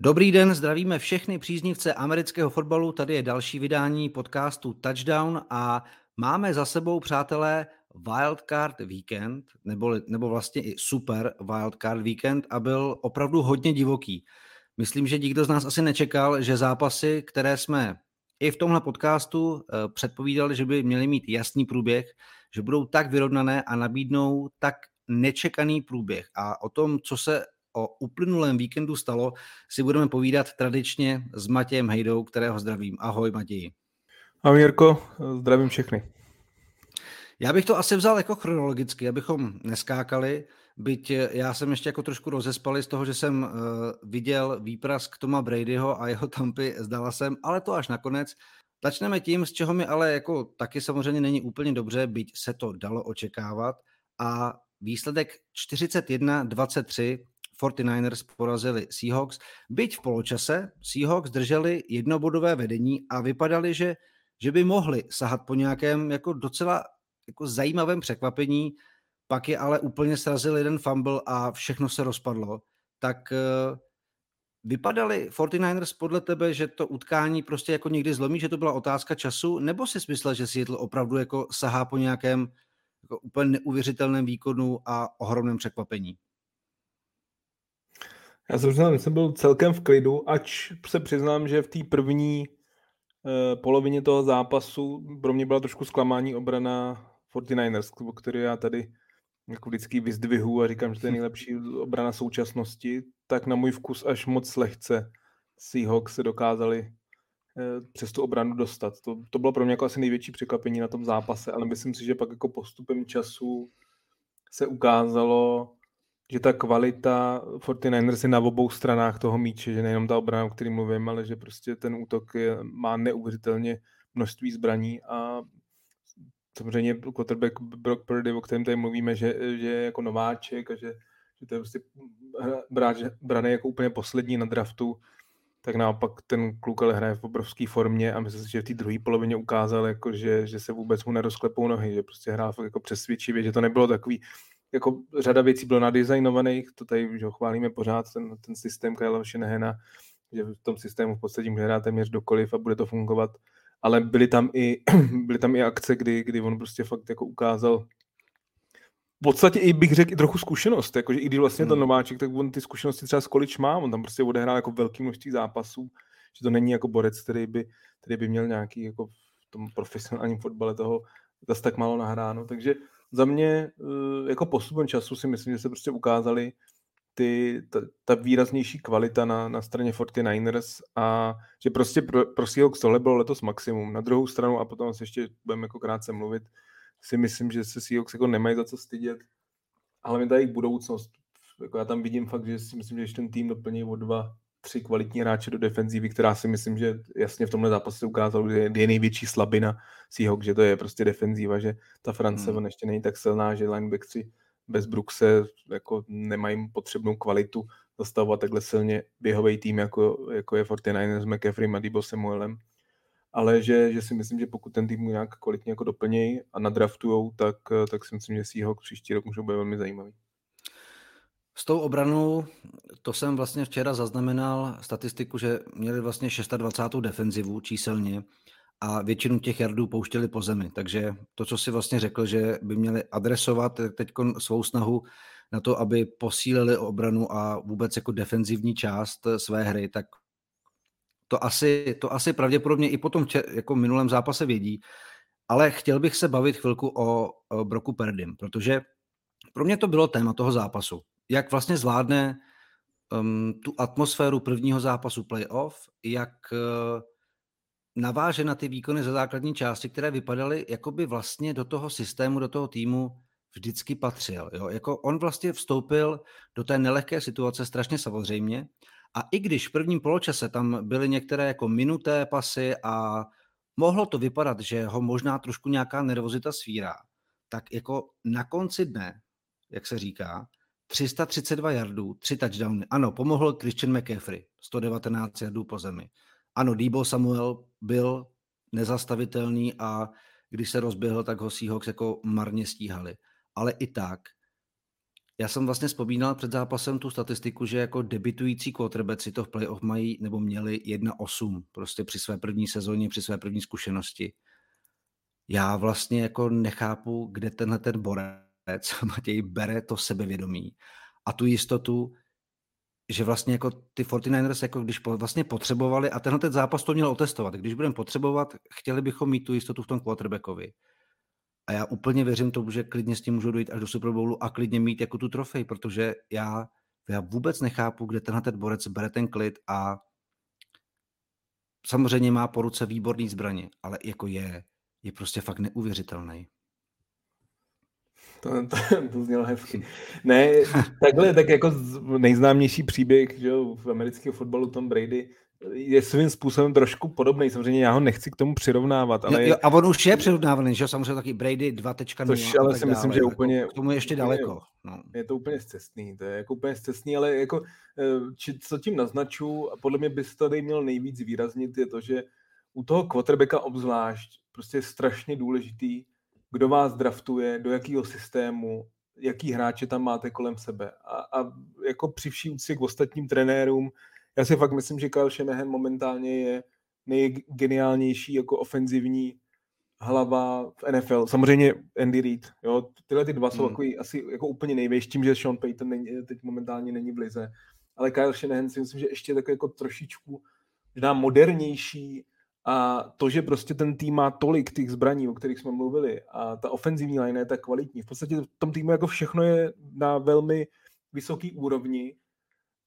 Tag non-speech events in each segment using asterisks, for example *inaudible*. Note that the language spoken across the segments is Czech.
Dobrý den, zdravíme všechny příznivce amerického fotbalu. Tady je další vydání podcastu Touchdown a máme za sebou, přátelé, Wildcard Weekend, nebo, nebo vlastně i super Wildcard Weekend a byl opravdu hodně divoký. Myslím, že nikdo z nás asi nečekal, že zápasy, které jsme i v tomhle podcastu eh, předpovídali, že by měly mít jasný průběh, že budou tak vyrovnané a nabídnou tak nečekaný průběh. A o tom, co se o uplynulém víkendu stalo, si budeme povídat tradičně s Matějem Hejdou, kterého zdravím. Ahoj Matěji. Ahoj Jirko, zdravím všechny. Já bych to asi vzal jako chronologicky, abychom neskákali, byť já jsem ještě jako trošku rozespalý z toho, že jsem uh, viděl výprask Toma Bradyho a jeho tampy zdala jsem, ale to až nakonec. Začneme tím, z čeho mi ale jako taky samozřejmě není úplně dobře, byť se to dalo očekávat a výsledek 41-23 49ers porazili Seahawks. Byť v poločase Seahawks drželi jednobodové vedení a vypadali, že, že by mohli sahat po nějakém jako docela jako zajímavém překvapení, pak je ale úplně srazil jeden fumble a všechno se rozpadlo. Tak uh, vypadali 49ers podle tebe, že to utkání prostě jako někdy zlomí, že to byla otázka času, nebo si myslel, že Seattle opravdu jako sahá po nějakém jako úplně neuvěřitelném výkonu a ohromném překvapení? Já jsem, přiznám, jsem byl celkem v klidu, ač se přiznám, že v té první eh, polovině toho zápasu pro mě byla trošku zklamání obrana 49ers, který já tady jako vždycky vyzdvihu a říkám, že to je *laughs* nejlepší obrana současnosti, tak na můj vkus až moc lehce Seahawks se dokázali eh, přes tu obranu dostat. To, to bylo pro mě jako asi největší překvapení na tom zápase, ale myslím si, že pak jako postupem času se ukázalo, že ta kvalita 49ers je na obou stranách toho míče, že nejenom ta obrana, o který mluvím, ale že prostě ten útok je, má neuvěřitelně množství zbraní a samozřejmě quarterback Brock Purdy, o kterém tady mluvíme, že, že je jako nováček a že, že to je prostě braný jako úplně poslední na draftu, tak naopak ten kluk ale hraje v obrovské formě a myslím si, že v té druhé polovině ukázal, jako že, že se vůbec mu nerozklepou nohy, že prostě hrál jako přesvědčivě, že to nebylo takový jako řada věcí bylo nadizajnovaných, to tady že chválíme pořád, ten, ten systém Kyle Shanahana, že v tom systému v podstatě může hrát téměř dokoliv a bude to fungovat, ale byly tam i, *clears throat* byly tam i akce, kdy, kdy on prostě fakt jako ukázal v podstatě i bych řekl i trochu zkušenost, jakože i když vlastně hmm. ten nováček, tak on ty zkušenosti třeba z količ má, on tam prostě odehrál jako velký množství zápasů, že to není jako borec, který by, který by měl nějaký jako v tom profesionálním fotbale toho zase tak málo nahráno, takže za mě eh, jako postupem času si myslím, že se prostě ukázali ty, ta, ta výraznější kvalita na, na straně 49ers a že prostě pro, pro Seahawks tohle bylo letos maximum. Na druhou stranu, a potom se ještě budeme jako krátce mluvit, si myslím, že se Seahawks jako nemají za co stydět, ale mi tady budoucnost. Jako já tam vidím fakt, že si myslím, že ještě ten tým doplní o dva, tři kvalitní hráče do defenzívy, která si myslím, že jasně v tomhle zápase ukázal, že je největší slabina Seahawks, že to je prostě defenzíva, že ta France hmm. ještě není tak silná, že linebackři bez Brookse jako nemají potřebnou kvalitu zastavovat takhle silně běhový tým, jako, jako je 49 s McCaffrey a Debo Samuelem. Ale že, že si myslím, že pokud ten tým nějak kvalitně jako doplnějí a nadraftujou, tak, tak si myslím, že Seahawks příští rok můžou být velmi zajímavý. S tou obranou, to jsem vlastně včera zaznamenal statistiku, že měli vlastně 26. defenzivu číselně a většinu těch jardů pouštěli po zemi. Takže to, co si vlastně řekl, že by měli adresovat teď svou snahu na to, aby posílili obranu a vůbec jako defenzivní část své hry, tak to asi, to asi pravděpodobně i po tom jako minulém zápase vědí. Ale chtěl bych se bavit chvilku o, o Broku Perdim, protože pro mě to bylo téma toho zápasu jak vlastně zvládne um, tu atmosféru prvního zápasu playoff, jak uh, naváže na ty výkony ze základní části, které vypadaly, jako by vlastně do toho systému, do toho týmu vždycky patřil. Jo? Jako on vlastně vstoupil do té nelehké situace strašně samozřejmě a i když v prvním poločase tam byly některé jako minuté pasy a mohlo to vypadat, že ho možná trošku nějaká nervozita svírá, tak jako na konci dne, jak se říká, 332 yardů, 3 touchdowny. Ano, pomohl Christian McCaffrey, 119 yardů po zemi. Ano, Debo Samuel byl nezastavitelný a když se rozběhl, tak ho Seahawks jako marně stíhali. Ale i tak Já jsem vlastně vzpomínal před zápasem tu statistiku, že jako debitující quarterbacki to v playoff mají nebo měli 1-8 prostě při své první sezóně, při své první zkušenosti. Já vlastně jako nechápu, kde tenhle ten borec *laughs* Matěj bere to sebevědomí a tu jistotu, že vlastně jako ty 49ers, jako když vlastně potřebovali, a tenhle ten zápas to měl otestovat, když budeme potřebovat, chtěli bychom mít tu jistotu v tom quarterbackovi. A já úplně věřím tomu, že klidně s tím můžu dojít až do Super Bowlu a klidně mít jako tu trofej, protože já, já vůbec nechápu, kde tenhle ten borec bere ten klid a samozřejmě má po ruce výborný zbraně, ale jako je, je prostě fakt neuvěřitelný. To, to, to znělo hezky. Ne, takhle, tak jako nejznámější příběh že jo, v americkém fotbalu Tom Brady je svým způsobem trošku podobný. Samozřejmě já ho nechci k tomu přirovnávat. Ale jo, jo, a on už je přirovnávaný, že samozřejmě taky Brady 2.0. Což ale si myslím, že úplně... K tomu je ještě úplně, daleko. No. Je to úplně zcestný, to je jako úplně zcestný, ale jako, eh, či, co tím naznaču, a podle mě bys tady měl nejvíc výraznit, je to, že u toho quarterbacka obzvlášť prostě je strašně důležitý, kdo vás draftuje, do jakého systému, jaký hráče tam máte kolem sebe. A, a jako při vší úctě k ostatním trenérům, já si fakt myslím, že Kyle Shanahan momentálně je nejgeniálnější jako ofenzivní hlava v NFL. Samozřejmě Andy Reid. Jo? Tyhle ty dva jsou hmm. takový asi jako úplně největší, tím, že Sean Payton není, teď momentálně není v lize. Ale Kyle Shanahan si myslím, že ještě takový jako trošičku možná modernější a to, že prostě ten tým má tolik těch zbraní, o kterých jsme mluvili a ta ofenzivní line je tak kvalitní. V podstatě v tom týmu jako všechno je na velmi vysoký úrovni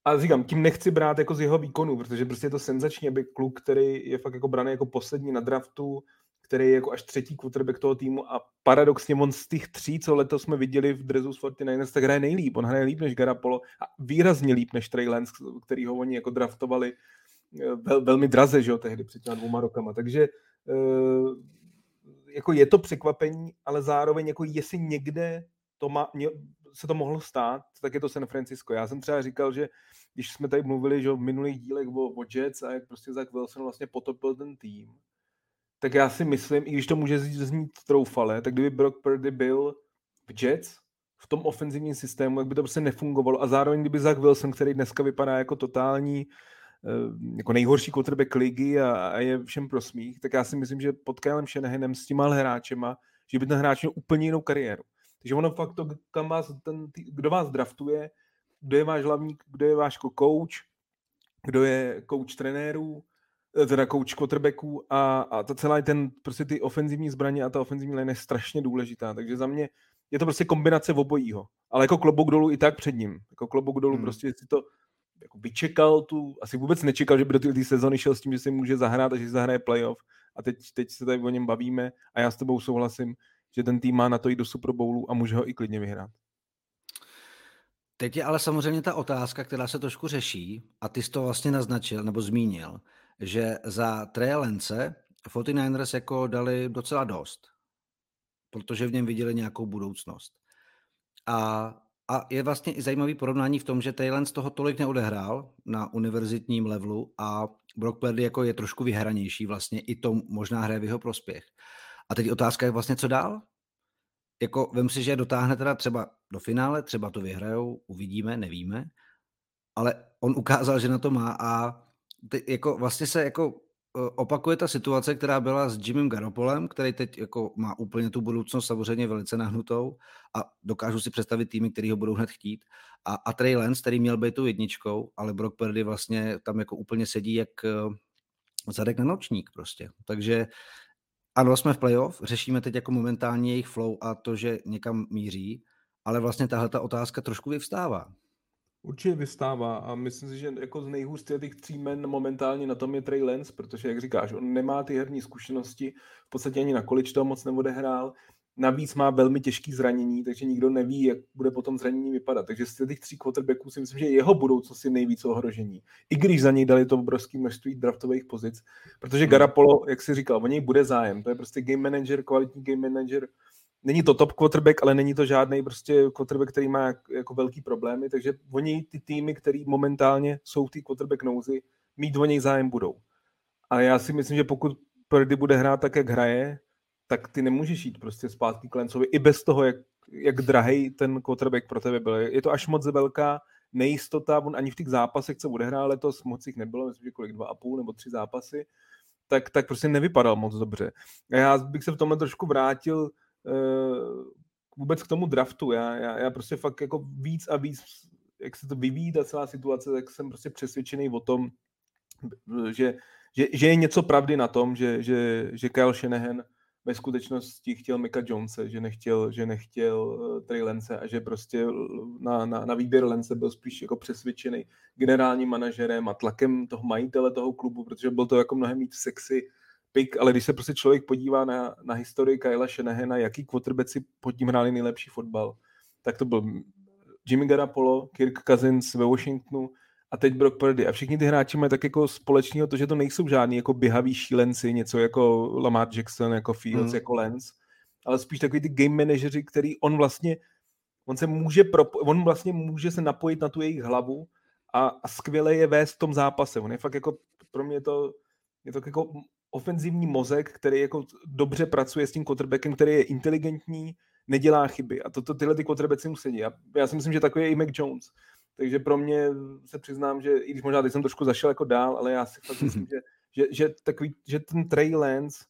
a říkám, tím nechci brát jako z jeho výkonu, protože prostě je to senzační, aby kluk, který je fakt jako braný jako poslední na draftu, který je jako až třetí quarterback toho týmu a paradoxně on z těch tří, co letos jsme viděli v drezu z 49ers, tak hraje nejlíp. On hraje líp než Garapolo a výrazně líp než Trey Lance, který ho oni jako draftovali vel, velmi draze, že jo, tehdy před těma dvouma rokama. Takže eh, jako je to překvapení, ale zároveň jako jestli někde to má, se to mohlo stát, tak je to San Francisco. Já jsem třeba říkal, že když jsme tady mluvili že v minulých dílech o, o Jets a jak prostě Zach Wilson vlastně potopil ten tým, tak já si myslím, i když to může znít troufale, tak kdyby Brock Purdy byl v Jets, v tom ofenzivním systému, jak by to prostě nefungovalo a zároveň kdyby Zach Wilson, který dneska vypadá jako totální jako nejhorší quarterback ligy a, a je všem pro smích, tak já si myslím, že pod Kylem Shanahanem s těma hráčema, že by ten hráč měl úplně jinou kariéru. Takže ono fakt to, kam vás ten, kdo vás draftuje, kdo je váš hlavní, kdo je váš coach, kdo je coach trenérů, eh, teda coach quarterbacků a, a to celá ten, prostě ty ofenzivní zbraně a ta ofenzivní line je strašně důležitá, takže za mě je to prostě kombinace obojího, ale jako klobouk dolů i tak před ním, jako klobouk dolů hmm. prostě si to jako vyčekal tu, asi vůbec nečekal, že by do té sezony šel s tím, že si může zahrát a že si zahraje playoff a teď, teď se tady o něm bavíme a já s tebou souhlasím, že ten tým má na to jít do Super Bowlu a může ho i klidně vyhrát. Teď je ale samozřejmě ta otázka, která se trošku řeší, a ty jsi to vlastně naznačil nebo zmínil, že za Trey Lance 49ers jako dali docela dost, protože v něm viděli nějakou budoucnost. A, a je vlastně i zajímavý porovnání v tom, že Trey Lance toho tolik neodehrál na univerzitním levelu a Brock Purdy jako je trošku vyhranější vlastně, i to možná hraje v jeho prospěch. A teď otázka je vlastně, co dál? Jako, vem si, že dotáhne teda třeba do finále, třeba to vyhrajou, uvidíme, nevíme, ale on ukázal, že na to má a jako vlastně se jako opakuje ta situace, která byla s Jimem Garopolem, který teď jako má úplně tu budoucnost samozřejmě velice nahnutou a dokážu si představit týmy, který ho budou hned chtít. A, a Trey Lance, který měl být tu jedničkou, ale Brock Purdy vlastně tam jako úplně sedí jak e, zadek na nočník prostě. Takže ano, jsme v playoff, řešíme teď jako momentálně jejich flow a to, že někam míří, ale vlastně tahle ta otázka trošku vyvstává. Určitě vystává a myslím si, že jako z nejhůř těch tří men momentálně na tom je Trey Lance, protože jak říkáš, on nemá ty herní zkušenosti, v podstatě ani na količ toho moc neodehrál, Navíc má velmi těžký zranění, takže nikdo neví, jak bude potom zranění vypadat. Takže z těch tří quarterbacků si myslím, že jeho budoucnost je nejvíc ohrožení. I když za něj dali to obrovské množství draftových pozic, protože hmm. Garapolo, jak si říkal, o něj bude zájem. To je prostě game manager, kvalitní game manager. Není to top quarterback, ale není to žádný prostě quarterback, který má jako velký problémy, takže oni ty týmy, které momentálně jsou té quarterback nouzi, mít o něj zájem budou. A já si myslím, že pokud Purdy bude hrát tak, jak hraje, tak ty nemůžeš jít prostě zpátky k Lencovi i bez toho, jak jak drahý ten quarterback pro tebe byl. Je to až moc velká nejistota, on ani v těch zápasech, co odehrál letos, moc jich nebylo, myslím, že kolik, dva a půl nebo tři zápasy, tak, tak prostě nevypadal moc dobře. A já bych se v tomhle trošku vrátil vůbec k tomu draftu. Já, já, já prostě fakt jako víc a víc, jak se to vyvíjí ta celá situace, tak jsem prostě přesvědčený o tom, že, že, že je něco pravdy na tom, že, že, že Kyle Shanahan ve skutečnosti chtěl Mika Jonese, že nechtěl, že nechtěl uh, Trey Lance a že prostě na, na, na výběr Lance byl spíš jako přesvědčený generálním manažerem a tlakem toho majitele toho klubu, protože byl to jako mnohem víc sexy pick, ale když se prostě člověk podívá na, na historii Kyla Shanahana, jaký quarterbacki pod tím hráli nejlepší fotbal, tak to byl Jimmy Garoppolo, Kirk Cousins ve Washingtonu, a teď Brock Purdy. A všichni ty hráči mají tak jako společného to, že to nejsou žádní jako běhaví šílenci, něco jako Lamar Jackson, jako Fields, mm. jako Lance, ale spíš takový ty game manažeři, který on vlastně, on se může, pro, on vlastně může se napojit na tu jejich hlavu a, a skvěle je vést v tom zápase. On je fakt jako, pro mě to, je to jako ofenzivní mozek, který jako dobře pracuje s tím quarterbackem, který je inteligentní, nedělá chyby. A to, to tyhle ty quarterbacky musí dělat. Já si myslím, že takový je i Mac Jones. Takže pro mě se přiznám, že i když možná teď jsem trošku zašel jako dál, ale já si fakt *laughs* myslím, že, že, že, takový, že ten Trey Lance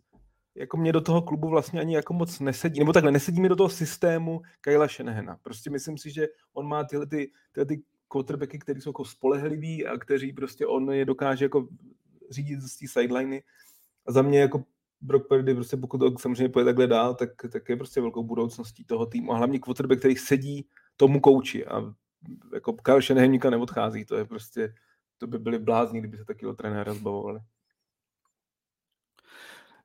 jako mě do toho klubu vlastně ani jako moc nesedí, nebo takhle, nesedí mi do toho systému Kyla Shanahana. Prostě myslím si, že on má tyhle ty, tyhle ty quarterbacky, který jsou jako spolehliví a kteří prostě on je dokáže jako řídit z té sideliny. A za mě jako Brock Purdy, prostě pokud samozřejmě pojede takhle dál, tak, tak je prostě velkou budoucností toho týmu. A hlavně quarterback, který sedí tomu kouči a jako Kyle Shanahan nikam neodchází, to je prostě, to by byli blázni, kdyby se takového trenéra zbavovali.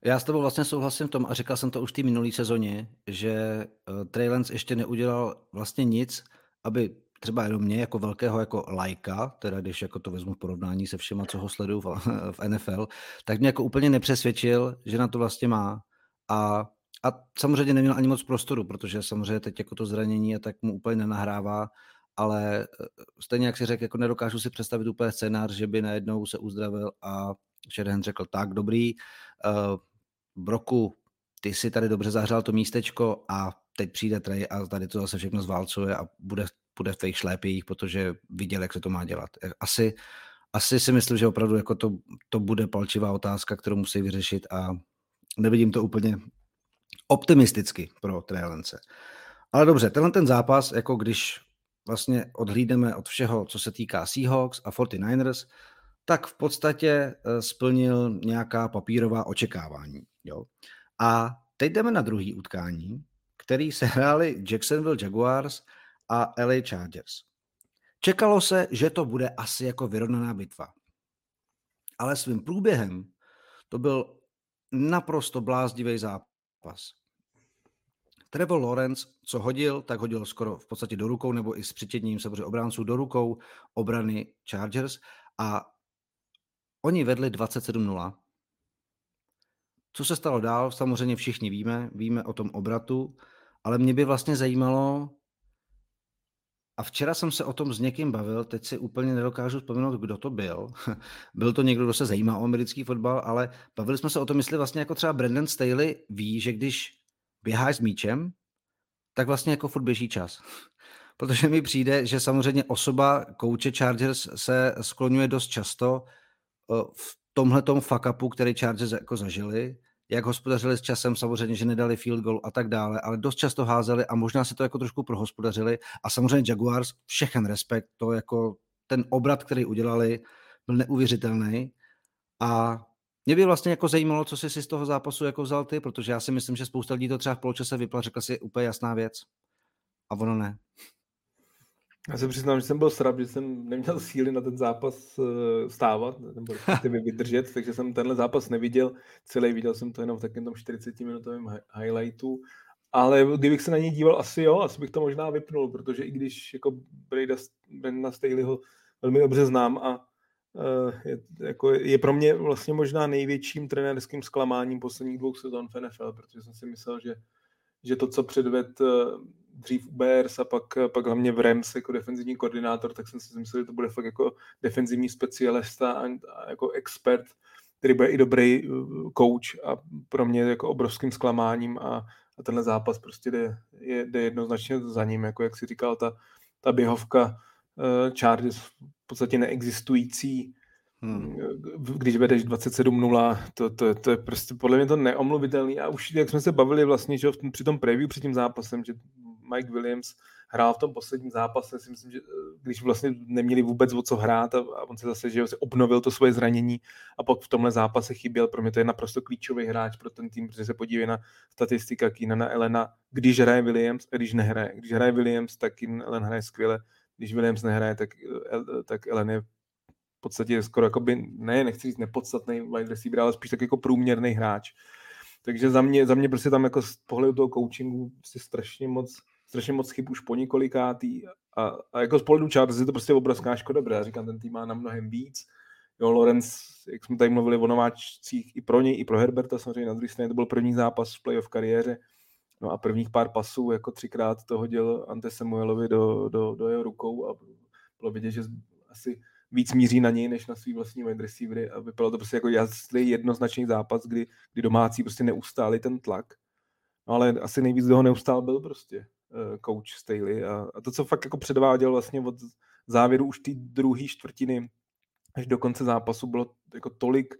Já s tebou vlastně souhlasím v tom a říkal jsem to už v té minulé sezóně, že uh, Trey Lance ještě neudělal vlastně nic, aby třeba jenom mě jako velkého jako lajka, teda když jako to vezmu v porovnání se všema, co ho sleduju v, *laughs* v NFL, tak mě jako úplně nepřesvědčil, že na to vlastně má. A, a samozřejmě neměl ani moc prostoru, protože samozřejmě teď jako to zranění a tak mu úplně nenahrává ale eh, stejně jak si řekl, jako nedokážu si představit úplně scénář, že by najednou se uzdravil a Shanahan řekl, tak dobrý, uh, Broku, ty si tady dobře zahřál to místečko a teď přijde Trey a tady to zase všechno zválcuje a bude, bude v těch šlépích, protože viděl, jak se to má dělat. Eh, asi, asi si myslím, že opravdu jako to, to bude palčivá otázka, kterou musí vyřešit a nevidím to úplně optimisticky pro Trelence. Ale dobře, tenhle ten zápas, jako když vlastně odhlídneme od všeho, co se týká Seahawks a 49ers, tak v podstatě eh, splnil nějaká papírová očekávání. Jo. A teď jdeme na druhý utkání, který *laughs* se hráli Jacksonville Jaguars a LA Chargers. Čekalo se, že to bude asi jako vyrovnaná bitva. Ale svým průběhem to byl naprosto blázdivý zápas. Trevor Lawrence, co hodil, tak hodil skoro v podstatě do rukou, nebo i s přitědním samozřejmě obránců do rukou obrany Chargers a oni vedli 27-0. Co se stalo dál, samozřejmě všichni víme, víme o tom obratu, ale mě by vlastně zajímalo, a včera jsem se o tom s někým bavil, teď si úplně nedokážu vzpomenout, kdo to byl. *laughs* byl to někdo, kdo se zajímá o americký fotbal, ale bavili jsme se o tom, jestli vlastně jako třeba Brandon Staley ví, že když běháš s míčem, tak vlastně jako furt běží čas. *laughs* Protože mi přijde, že samozřejmě osoba kouče Chargers se skloňuje dost často eh, v tomhletom fuck upu, který Chargers jako zažili, jak hospodařili s časem, samozřejmě, že nedali field goal a tak dále, ale dost často házeli a možná si to jako trošku prohospodařili a samozřejmě Jaguars, všechen respekt, to jako ten obrat, který udělali, byl neuvěřitelný a mě by vlastně jako zajímalo, co jsi si z toho zápasu jako vzal ty, protože já si myslím, že spousta lidí to třeba v poločase vypla, řekl si úplně jasná věc. A ono ne. Já se přiznám, že jsem byl srab, že jsem neměl síly na ten zápas eh, stávat, nebo vydržet, takže jsem tenhle zápas neviděl. Celý viděl jsem to jenom v takovém tom 40-minutovém highlightu. Ale kdybych se na něj díval, asi jo, asi bych to možná vypnul, protože i když jako Breda, Brenda Staleyho velmi dobře znám a Eh, je, jako je pro mě vlastně možná největším trenérským zklamáním posledních dvou sezon v NFL, protože jsem si myslel, že, že to, co předved eh, dřív u Bears a pak, pak hlavně v Rams jako defenzivní koordinátor, tak jsem si myslel, že to bude fakt jako defenzivní specialista a, a jako expert, který bude i dobrý eh, coach a pro mě jako obrovským zklamáním a, a tenhle zápas prostě jde, je, jde jednoznačně za ním, jako jak si říkal, ta, ta běhovka uh, Chargers v podstatě neexistující, Hmm. Když vedeš 27-0, to, to, to je prostě podle mě to neomluvitelný. A už jak jsme se bavili vlastně, že při tom preview před tím zápasem, že Mike Williams hrál v tom posledním zápase, si myslím, že eh, když vlastně neměli vůbec o co hrát a, a on se zase, že se obnovil to svoje zranění a pak v tomhle zápase chyběl, pro mě to je naprosto klíčový hráč pro ten tým, protože se podívej na statistika Keenana Elena, když hraje Williams a když nehraje. Když hraje Williams, tak Keenan Ellen hraje skvěle, když Williams nehraje, tak, eh, tak Ellen je v podstatě skoro jakoby, ne, nechci říct nepodstatný wide receiver, ale spíš tak jako průměrný hráč. Takže za mě, za mě prostě tam jako z pohledu toho coachingu si strašně moc strašně moc chyb už po několikátý a, a jako z pohledu Chargers je to prostě obrovská škoda, protože já říkám, ten tým má na mnohem víc. Jo, Lorenz, jak jsme tady mluvili o nováčcích, i pro něj, i pro Herberta, samozřejmě na druhé straně to byl první zápas v playoff kariéře, no a prvních pár pasů, jako třikrát to hodil Ante Samuelovi do, do, do jeho rukou a bylo vidět, že asi víc míří na něj, než na svý vlastní wide receivery a vypadalo to prostě jako jasný jednoznačný zápas, kdy, kdy domácí prostě neustáli ten tlak. No ale asi nejvíc, ho neustál, byl prostě coach Staley a, a to, co fakt jako předváděl vlastně od závěru už té druhé čtvrtiny až do konce zápasu, bylo jako tolik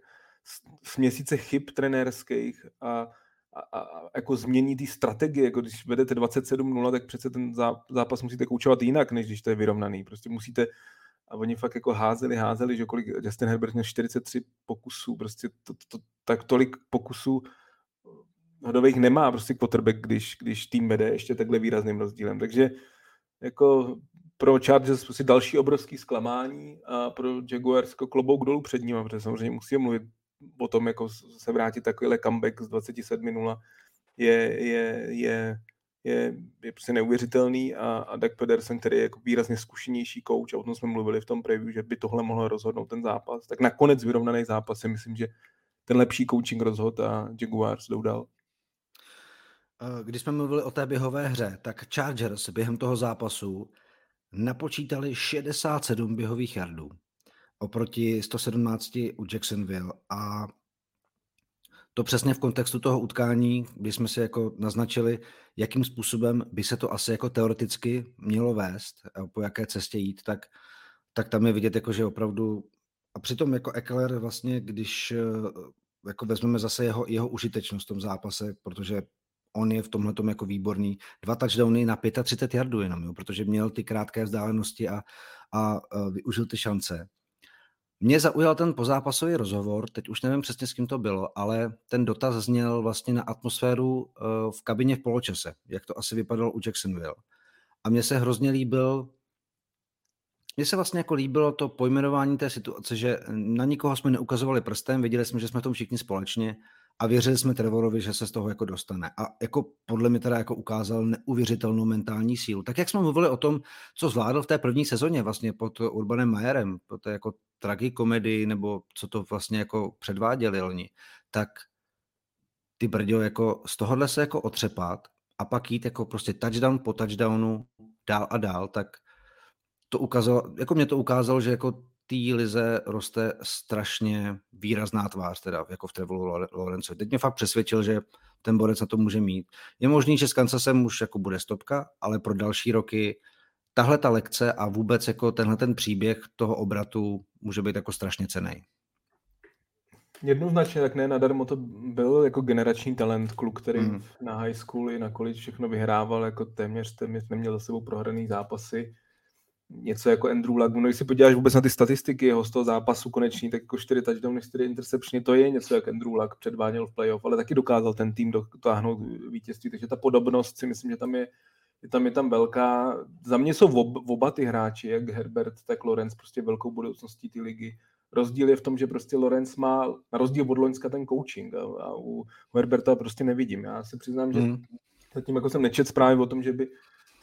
směsice chyb trenérských a, a, a jako změní té strategie, jako když vedete 27-0, tak přece ten zápas musíte koučovat jinak, než když to je vyrovnaný. Prostě musíte a oni fakt jako házeli, házeli, že kolik Justin Herbert měl 43 pokusů, prostě to, to, tak tolik pokusů hodových nemá prostě quarterback, když, když tým vede ještě takhle výrazným rozdílem. Takže jako pro Chargers prostě další obrovský zklamání a pro Jaguars jako klobouk dolů před ním, protože samozřejmě musí mluvit o tom, jako se vrátit takovýhle comeback z 27-0 je, je, je, je, je prostě neuvěřitelný a, a Doug Pedersen, který je jako výrazně zkušenější coach a o tom jsme mluvili v tom preview, že by tohle mohlo rozhodnout ten zápas, tak nakonec vyrovnaný zápas si myslím, že ten lepší coaching rozhod a Jaguars jdou dál. Eh, když jsme mluvili o té běhové hře, tak Chargers během toho zápasu napočítali 67 běhových jardů oproti 117 u Jacksonville. A to přesně v kontextu toho utkání, kdy jsme si jako naznačili, jakým způsobem by se to asi jako teoreticky mělo vést, po jaké cestě jít, tak, tak tam je vidět, jako, že opravdu a přitom jako Eckler vlastně, když eh, jako vezmeme zase jeho, jeho užitečnost v tom zápase, protože on je v tomhle jako výborný. Dva touchdowny na 35 yardů jenom, jo, protože měl ty krátké vzdálenosti a, a, a využil ty šance. Mě zaujal ten pozápasový rozhovor, teď už nevím přesně s kým to bylo, ale ten dotaz zněl vlastně na atmosféru uh, v kabině v poločase, jak to asi vypadalo u Jacksonville. A mně se hrozně líbil, mně se vlastně jako líbilo to pojmenování té situace, že na nikoho jsme neukazovali prstem, viděli jsme, že jsme v tom všichni společně a věřili jsme Trevorovi, že se z toho jako dostane. A jako podle mě teda jako ukázal neuvěřitelnou mentální sílu. Tak jak jsme mluvili o tom, co zvládl v té první sezóně vlastně pod Urbanem Majerem, po té jako tragikomedii, nebo co to vlastně jako předváděli oni, tak ty brďo jako z tohohle se jako otřepat a pak jít jako prostě touchdown po touchdownu dál a dál, tak to ukázalo, jako mě to ukázalo, že jako té lize roste strašně výrazná tvář, teda jako v Trevolu Lorenzo. Teď mě fakt přesvědčil, že ten borec na to může mít. Je možný, že s Kansasem už jako bude stopka, ale pro další roky tahle ta lekce a vůbec jako tenhle ten příběh toho obratu může být jako strašně cený. Jednoznačně, tak ne, nadarmo to byl jako generační talent, kluk, který mm. na high school i na college všechno vyhrával, jako téměř, téměř neměl za sebou prohraný zápasy něco jako Andrew Luck. No, když si podíváš vůbec na ty statistiky jeho z toho zápasu konečný, tak jako 4 touchdowny, 4 interceptiony, to je něco, jak Andrew Luck předváděl v playoff, ale taky dokázal ten tým dotáhnout vítězství, takže ta podobnost si myslím, že tam je, je tam, je tam velká. Za mě jsou ob, oba ty hráči, jak Herbert, tak Lorenz, prostě velkou budoucností ty ligy. Rozdíl je v tom, že prostě Lorenz má na rozdíl od Loňska ten coaching a, a u Herberta prostě nevidím. Já se přiznám, že mm. zatím jako jsem nečet zprávy o tom, že by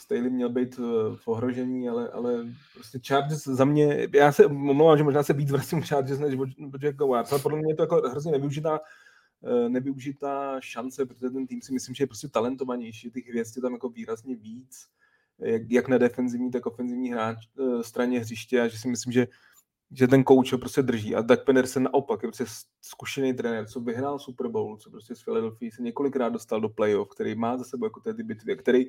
Staley měl být eh, v ohrožení, ale, ale prostě Chargers za mě, já se omlouvám, že možná se víc vracím Chargers než od Jaguars, ale podle mě je to jako hrozně nevyužitá, eh, nevyužitá šance, protože ten tým si myslím, že je prostě talentovanější, těch hvězd je tam jako výrazně víc, jak, jak na defenzivní, tak ofenzivní hráč, eh, straně hřiště a že si myslím, že že ten kouč ho prostě drží. A Doug Pedersen naopak je prostě zkušený trenér, co vyhrál Super Bowl, co prostě z Philadelphia se několikrát dostal do playoff, který má za sebou jako ty bitvy, který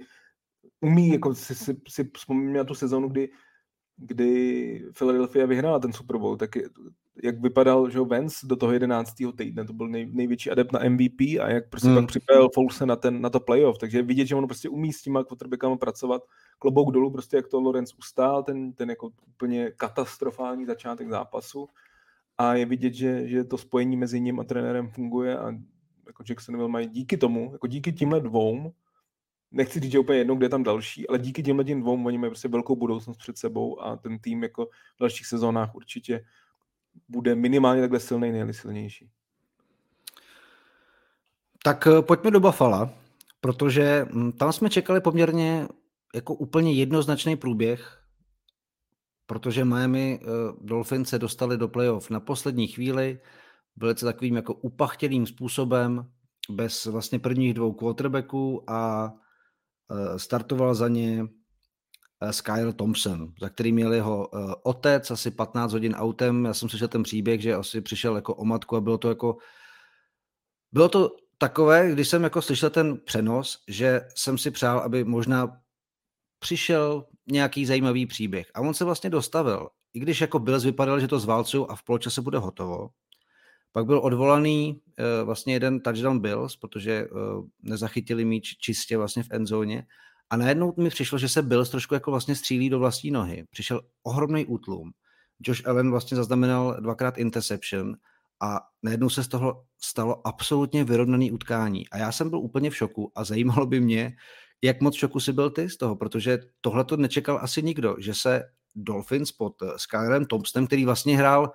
umí, jako si, si, si vzpomínám na tu sezónu, kdy kdy Philadelphia vyhrála ten Super Bowl, tak jak vypadal že Vance do toho 11. týdne, to byl nej, největší adept na MVP a jak prostě hmm. pak připravil Foulse na, ten, na to playoff, takže vidět, že on prostě umí s těma quarterbackama pracovat, klobouk dolů, prostě jak to Lorenz ustál, ten, ten jako úplně katastrofální začátek zápasu a je vidět, že, že to spojení mezi ním a trenérem funguje a jako Jacksonville mají díky tomu, jako díky tímhle dvou, nechci říct, že úplně jedno, kde je tam další, ale díky těmhle těm dvou oni mají prostě velkou budoucnost před sebou a ten tým jako v dalších sezónách určitě bude minimálně takhle silný, nejli silnější. Tak eh, pojďme do Buffalo, protože hm, tam jsme čekali poměrně jako úplně jednoznačný průběh, protože Miami uh, Dolphins se dostali do playoff na poslední chvíli, velice takovým jako upachtěným způsobem, bez vlastně prvních dvou quarterbacků a startoval za ně Skyle Thompson, za který měl jeho otec asi 15 hodin autem. Já jsem slyšel ten příběh, že asi přišel jako o matku a bylo to jako bylo to takové, když jsem jako slyšel ten přenos, že jsem si přál, aby možná přišel nějaký zajímavý příběh. A on se vlastně dostavil. I když jako Bills vypadal, že to zválcují a v poločase bude hotovo, pak byl odvolaný uh, vlastně jeden touchdown Bills, protože uh, nezachytili míč čistě vlastně v endzóně. A najednou mi přišlo, že se Bills trošku jako vlastně střílí do vlastní nohy. Přišel ohromný útlum. Josh Allen vlastně zaznamenal dvakrát interception a najednou se z toho stalo absolutně vyrovnaný utkání. A já jsem byl úplně v šoku a zajímalo by mě, jak moc šoku si byl ty z toho, protože tohle to nečekal asi nikdo, že se Dolphins pod eh, Skyrem Thompsonem, který vlastně hrál,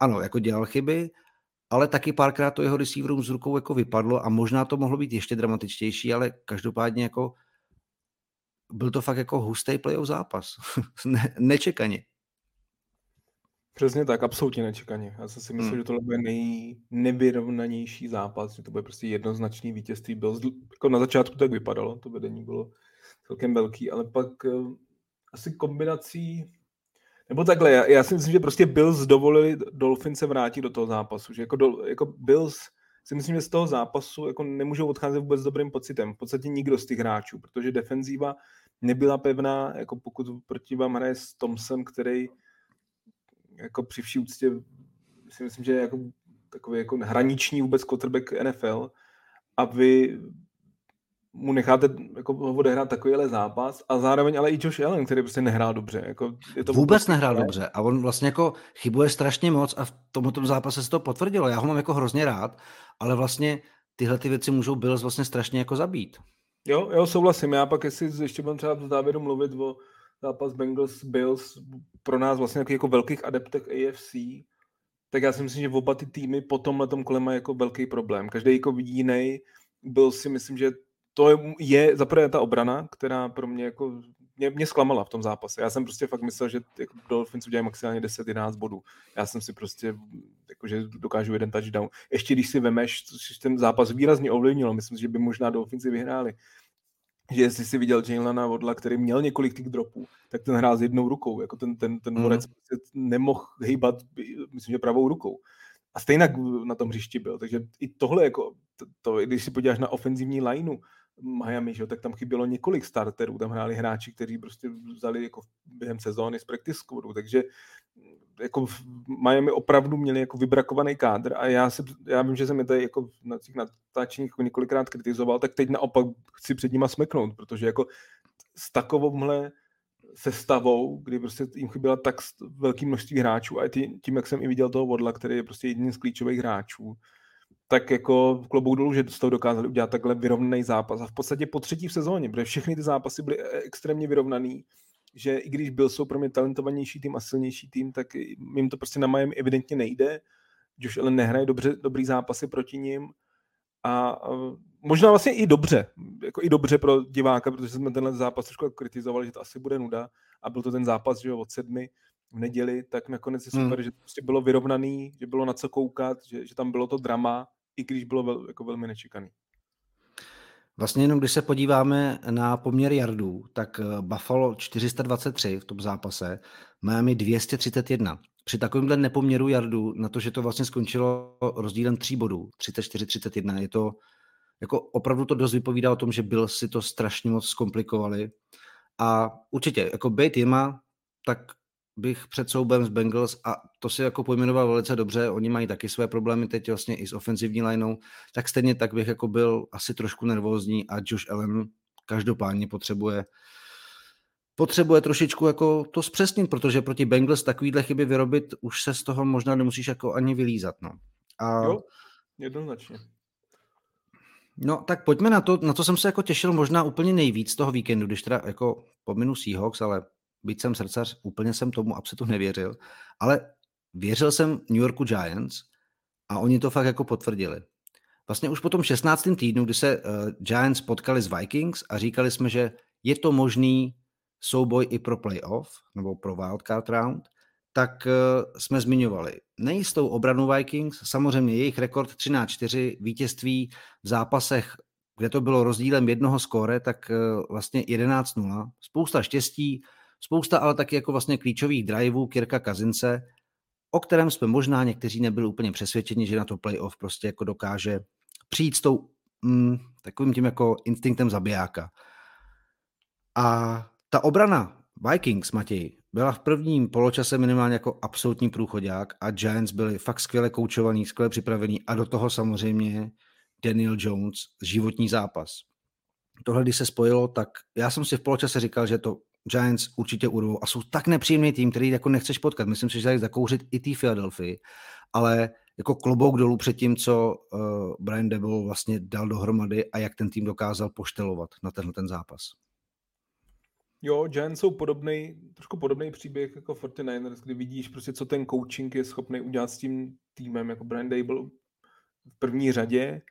ano, jako dělal chyby, ale taky párkrát to jeho receiverům z rukou jako vypadlo a možná to mohlo být ještě dramatičtější, ale každopádně jako byl to fakt jako hustý playoff zápas. *laughs* ne, nečekaně. Přesně tak, absolutně nečekaně. Já jsem si myslel, hmm. že tohle bude nej, nevyrovnanější zápas, že to bude prostě jednoznačný vítězství. Byl, jako na začátku tak vypadalo, to vedení bylo celkem velký, ale pak uh, asi kombinací, nebo takhle, já, já si myslím, že prostě Bills dovolili Dolphins se vrátit do toho zápasu, že jako, do, jako Bills si myslím, že z toho zápasu jako nemůžou odcházet vůbec s dobrým pocitem. V podstatě nikdo z těch hráčů, protože defenzíva nebyla pevná, jako pokud proti vám hraje s Tomsem, který jako při vší úctě si myslím, že je jako takový jako hraniční vůbec quarterback NFL a vy mu necháte jako odehrát takovýhle zápas a zároveň ale i Josh Allen, který prostě nehrál dobře. Jako je to vůbec nehrál ne? dobře a on vlastně jako chybuje strašně moc a v tomto zápase se to potvrdilo. Já ho mám jako hrozně rád, ale vlastně tyhle ty věci můžou Bills vlastně strašně jako zabít. Jo, jo, souhlasím. Já pak, jestli ještě budeme třeba v závěru mluvit o zápas Bengals Bills pro nás vlastně jako velkých adeptech AFC, tak já si myslím, že oba ty týmy po tomhle kole mají jako velký problém. Každý jako jiný byl si myslím, že to je zaprvé ta obrana, která pro mě jako mě, mě zklamala v tom zápase. Já jsem prostě fakt myslel, že jako Dolphins udělají maximálně 10-11 bodů. Já jsem si prostě, jako, že dokážu jeden touchdown. Ještě když si vemeš, což ten zápas výrazně ovlivnilo, myslím, že by možná Dolphins vyhráli. Že jestli si viděl Jalena Vodla, který měl několik těch dropů, tak ten hrál s jednou rukou. Jako ten, ten, ten mm. prostě nemohl hýbat, myslím, že pravou rukou. A stejně na tom hřišti byl. Takže i tohle, jako, to, to, když si podíváš na ofenzivní lineu, Miami, že, tak tam chybělo několik starterů, tam hráli hráči, kteří prostě vzali jako během sezóny z practice squadu, takže jako v Miami opravdu měli jako vybrakovaný kádr a já, si, já vím, že jsem je tady jako na těch natáčeních jako několikrát kritizoval, tak teď naopak chci před nima smeknout, protože jako s takovouhle sestavou, kdy prostě jim chyběla tak velké množství hráčů a tím, jak jsem i viděl toho Vodla, který je prostě jedním z klíčových hráčů, tak jako klobou dolů, že z toho dokázali udělat takhle vyrovnaný zápas. A v podstatě po třetí v sezóně, protože všechny ty zápasy byly e, extrémně vyrovnaný, že i když byl jsou pro mě talentovanější tým a silnější tým, tak jim to prostě na Miami evidentně nejde. Josh Allen nehraje dobře, dobrý zápasy proti ním a možná vlastně i dobře, jako i dobře pro diváka, protože jsme tenhle zápas trošku kritizovali, že to asi bude nuda a byl to ten zápas že jo, od sedmi v neděli, tak nakonec je super, hmm. že to prostě bylo vyrovnaný, že bylo na co koukat, že, že tam bylo to drama i když bylo vel, jako velmi nečekaný. Vlastně jenom když se podíváme na poměr jardů, tak eh, Buffalo 423 v tom zápase, Miami 231. při takovémhle nepoměru jardu, na to, že to vlastně skončilo rozdílem tří bodů, 34-31, je to, jako opravdu to dost vypovídá o tom, že byl si to strašně moc zkomplikovali. A určitě, jako být jima, tak bych před soubem s Bengals, a to si jako pojmenoval velice dobře, oni mají taky své problémy teď vlastně i s ofenzivní lineou, tak stejně tak bych jako byl asi trošku nervózní a Josh Allen každopádně potřebuje potřebuje trošičku jako to zpřesnit, protože proti Bengals takovýhle chyby vyrobit už se z toho možná nemusíš jako ani vylízat. No. A... Jo, jednoznačně. No, tak pojďme na to, na to jsem se jako těšil možná úplně nejvíc toho víkendu, když teda jako pominu Seahawks, ale byť jsem srdcař, úplně jsem tomu absolutně nevěřil, ale věřil jsem New Yorku Giants a oni to fakt jako potvrdili. Vlastně už po tom 16. týdnu, kdy se uh, Giants potkali s Vikings a říkali jsme, že je to možný souboj i pro playoff nebo pro wildcard round, tak uh, jsme zmiňovali nejistou obranu Vikings, samozřejmě jejich rekord 13-4, vítězství v zápasech, kde to bylo rozdílem jednoho skóre, tak uh, vlastně 11-0, spousta štěstí, spousta ale taky jako vlastně klíčových driveů Kirka Kazince, o kterém jsme možná někteří nebyli úplně přesvědčeni, že na to playoff prostě jako dokáže přijít s tou mm, takovým tím jako instinktem zabijáka. A ta obrana Vikings, Matěj, byla v prvním poločase minimálně jako absolutní průchodák a Giants byli fakt skvěle koučovaní, skvěle připravení a do toho samozřejmě Daniel Jones, životní zápas. Tohle, když se spojilo, tak já jsem si v poločase říkal, že to Giants určitě urvou a jsou tak nepříjemný tým, který jako nechceš potkat. Myslím si, že dají zakouřit i té Philadelphia, ale jako klobouk dolů před tím, co uh, Brian Debo vlastně dal dohromady a jak ten tým dokázal poštelovat na tenhle ten zápas. Jo, Giants jsou podobný, trošku podobný příběh jako 49ers, kdy vidíš prostě, co ten coaching je schopný udělat s tím týmem, jako Brian Dable v první řadě,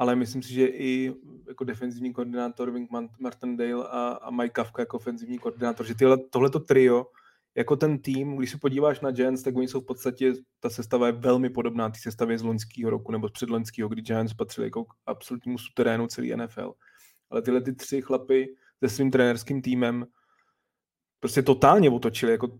ale myslím si, že i jako defenzivní koordinátor Wink Martindale a, a Mike Kafka jako ofenzivní koordinátor, že tyhle, tohleto trio, jako ten tým, když se podíváš na Giants, tak oni jsou v podstatě, ta sestava je velmi podobná té sestavě z loňského roku nebo z předloňského, kdy Giants patřili jako k absolutnímu suterénu celý NFL. Ale tyhle ty tři chlapy se svým trenérským týmem prostě totálně otočili jako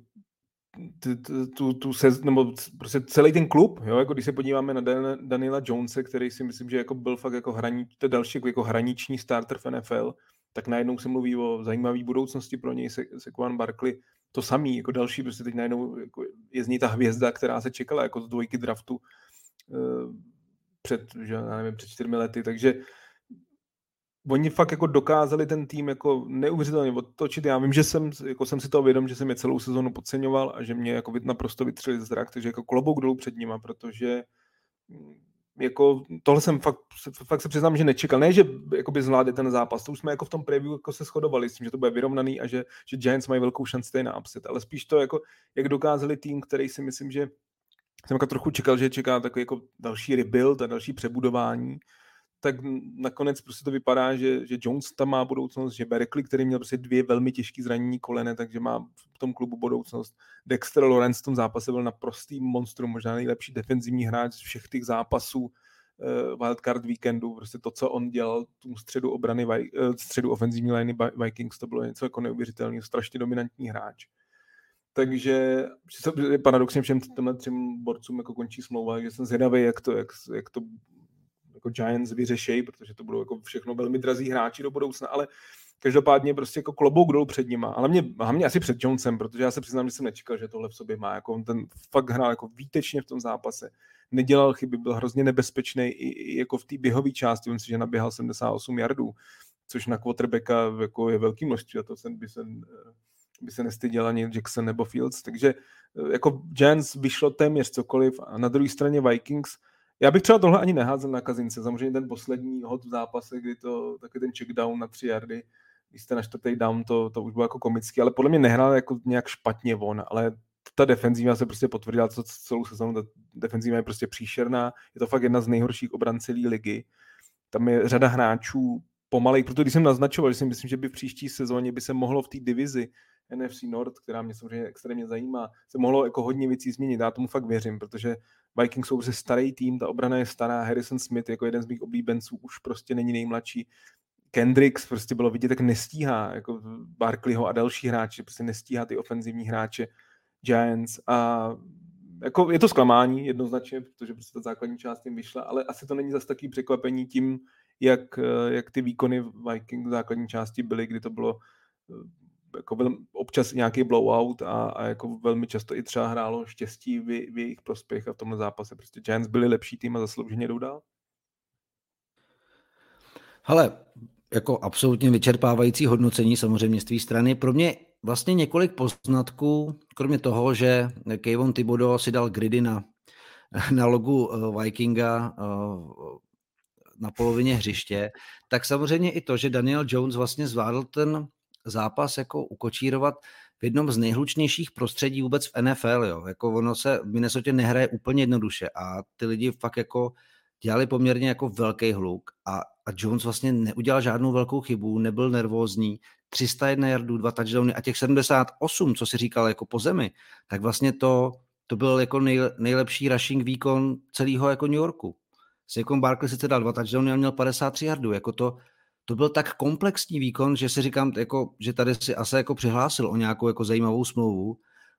tu, tu se, nebo prostě celý ten klub, jo, jako když se podíváme na Dan, Daniela Jonese, který si myslím, že jako byl fakt jako hraní, to další jako, jako hraniční starter v NFL, tak najednou se mluví o zajímavé budoucnosti pro něj se, Sequan Barkley, to samý, jako další, prostě teď najednou jako je z ní ta hvězda, která se čekala jako z dvojky draftu uh, před, že, já nevím, před čtyřmi lety, takže oni fakt jako dokázali ten tým jako neuvěřitelně otočit. Já vím, že jsem, jako jsem si toho vědom, že jsem je celou sezonu podceňoval a že mě jako naprosto vytřeli zrak, takže jako klobouk dolů před nima, protože mm, jako tohle jsem fakt, fakt se přiznám, že nečekal. Ne, že by zvládli ten zápas, to už jsme jako v tom preview jako se shodovali s tím, že to bude vyrovnaný a že, že Giants mají velkou šanci na upset, ale spíš to, jako, jak dokázali tým, který si myslím, že jsem jako trochu čekal, že čeká takový jako další rebuild a další přebudování, tak nakonec prostě to vypadá, že, že Jones tam má budoucnost, že Berkeley, který měl prostě dvě velmi těžké zranění kolene, takže má v tom klubu budoucnost. Dexter Lawrence v tom zápase byl naprostý monstrum, možná nejlepší defenzivní hráč z všech těch zápasů uh, wildcard víkendu, prostě to, co on dělal tu středu obrany, uh, středu ofenzivní liney Vikings, to bylo něco jako neuvěřitelného, strašně dominantní hráč. Takže paradoxně všem těmhle třem borcům jako končí smlouva, že jsem zvědavý, jak to, jak, jak to jako Giants vyřešejí, protože to budou jako všechno velmi drazí hráči do budoucna, ale každopádně prostě jako klobouk dolů před nima, ale mě, hlavně asi před Jonesem, protože já se přiznám, že jsem nečekal, že tohle v sobě má, jako on ten fakt hrál jako výtečně v tom zápase, nedělal chyby, byl hrozně nebezpečný i, i jako v té běhové části, on si, že naběhal 78 yardů, což na quarterbacka jako je velký množství a to jsem by se, by se nestyděl ani Jackson nebo Fields, takže jako Giants vyšlo téměř cokoliv a na druhé straně Vikings já bych třeba tohle ani neházel na Kazince. Samozřejmě ten poslední hod v zápase, kdy to taky ten check down na tři yardy, když jste na čtvrtý down, to, to už bylo jako komický, ale podle mě nehrál jako nějak špatně on, ale ta defenzíva se prostě potvrdila co celou sezónu, ta defenzíva je prostě příšerná, je to fakt jedna z nejhorších obran celé ligy. Tam je řada hráčů pomalej, protože když jsem naznačoval, že si myslím, že by v příští sezóně by se mohlo v té divizi NFC North, která mě samozřejmě extrémně zajímá, se mohlo jako hodně věcí změnit. Já tomu fakt věřím, protože Vikings jsou prostě starý tým, ta obrana je stará, Harrison Smith jako jeden z mých oblíbenců už prostě není nejmladší. Kendricks prostě bylo vidět, jak nestíhá jako Barkleyho a další hráči, prostě nestíhá ty ofenzivní hráče Giants a jako je to zklamání jednoznačně, protože prostě ta základní část tím vyšla, ale asi to není zase takový překvapení tím, jak, eh, jak ty výkony Viking v základní části byly, kdy to bylo eh, jako velmi, občas nějaký blowout a, a jako velmi často i třeba hrálo štěstí v, v jejich prospěch a v tomhle zápase prostě Giants byli lepší tým a zaslouženě jdou dál. Hele, jako absolutně vyčerpávající hodnocení samozřejmě z té strany. Pro mě vlastně několik poznatků, kromě toho, že Kevin Thibodeau si dal gridy na, *laughs* na logu eh, Vikinga eh, na polovině hřiště, tak samozřejmě i to, že Daniel Jones vlastně zvládl ten zápas jako ukočírovat v jednom z nejhlučnějších prostředí vůbec v NFL. Jo. Jako ono se v Minnesota nehraje úplně jednoduše a ty lidi fakt jako dělali poměrně jako velký hluk a, a Jones vlastně neudělal žádnou velkou chybu, nebyl nervózní, 301 yardů, dva touchdowny a těch 78, co si říkal jako po zemi, tak vlastně to, to byl jako nej, nejlepší rushing výkon celého jako New Yorku. Saquon Barkley sice dal dva touchdowny a měl 53 yardů, jako to, to byl tak komplexní výkon, že si říkám, jako, že tady si asi jako přihlásil o nějakou jako zajímavou smlouvu,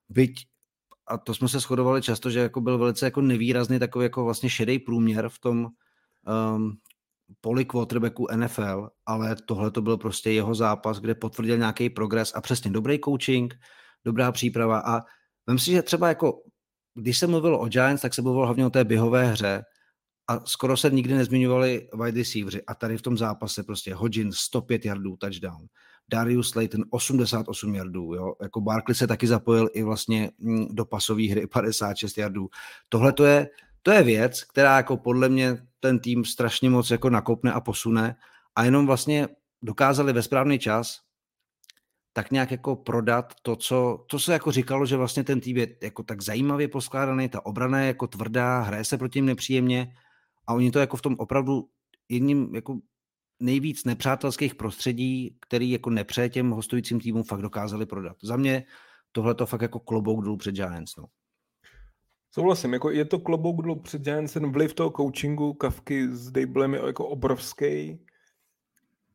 byť a to jsme se shodovali často, že jako byl velice jako nevýrazný takový jako vlastně šedý průměr v tom um, poli quarterbacku NFL, ale tohle to byl prostě jeho zápas, kde potvrdil nějaký progres a přesně dobrý coaching, dobrá příprava. A vím si, že třeba jako když se mluvilo o Giants, tak se mluvilo hlavně o té běhové hře a skoro se nikdy nezmiňovali wide receiveri a tady v tom zápase prostě Hodgins 105 yardů touchdown, Darius Slayton 88 yardů, jo? jako Barkley se taky zapojil i vlastně mm, do pasové hry 56 yardů. Tohle to je, to je věc, která jako podle mě ten tým strašně moc jako nakopne a posune a jenom vlastně dokázali ve správný čas tak nějak jako prodat to, co, to se jako říkalo, že vlastně ten tým je jako tak zajímavě poskládaný, ta obrana je jako tvrdá, hraje se proti ním nepříjemně a oni to jako v tom opravdu jedním jako nejvíc nepřátelských prostředí, který jako nepřeje těm hostujícím týmům fakt dokázali prodat. Za mě tohle to fakt jako klobouk dolů před Giants. No. Souhlasím, jako je to klobouk dolů před Giants, vliv toho coachingu Kavky s Dablem je jako obrovský.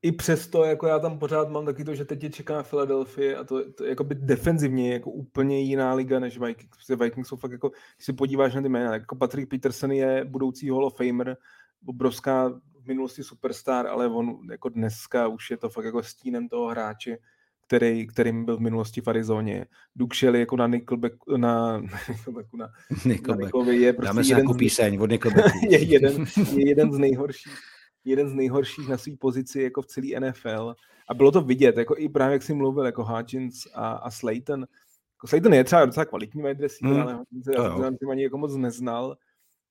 I přesto, jako já tam pořád mám taky to, že teď je čeká Philadelphia a to, to jako by defenzivně jako úplně jiná liga než Vikings. Protože Vikings jsou fakt jako, když se podíváš na ty jména, jako Patrick Peterson je budoucí Hall of Famer, obrovská minulosti superstar, ale on jako dneska už je to fakt jako stínem toho hráče, který, kterým byl v minulosti v Arizoně. Duke Shelley jako na Nickelback, na, Nickelbacku, na, *laughs* Nickelback. na je prostě Dáme jeden z, píseň od Nickelbacku. *laughs* je, jeden, je jeden z nejhorších jeden z nejhorších na své pozici jako v celý NFL. A bylo to vidět, jako i právě jak jsi mluvil, jako Hutchins a, a Slayton. Jako Slayton je třeba docela kvalitní wide receiver, hmm. ale Hutchins jsem ani jako moc neznal.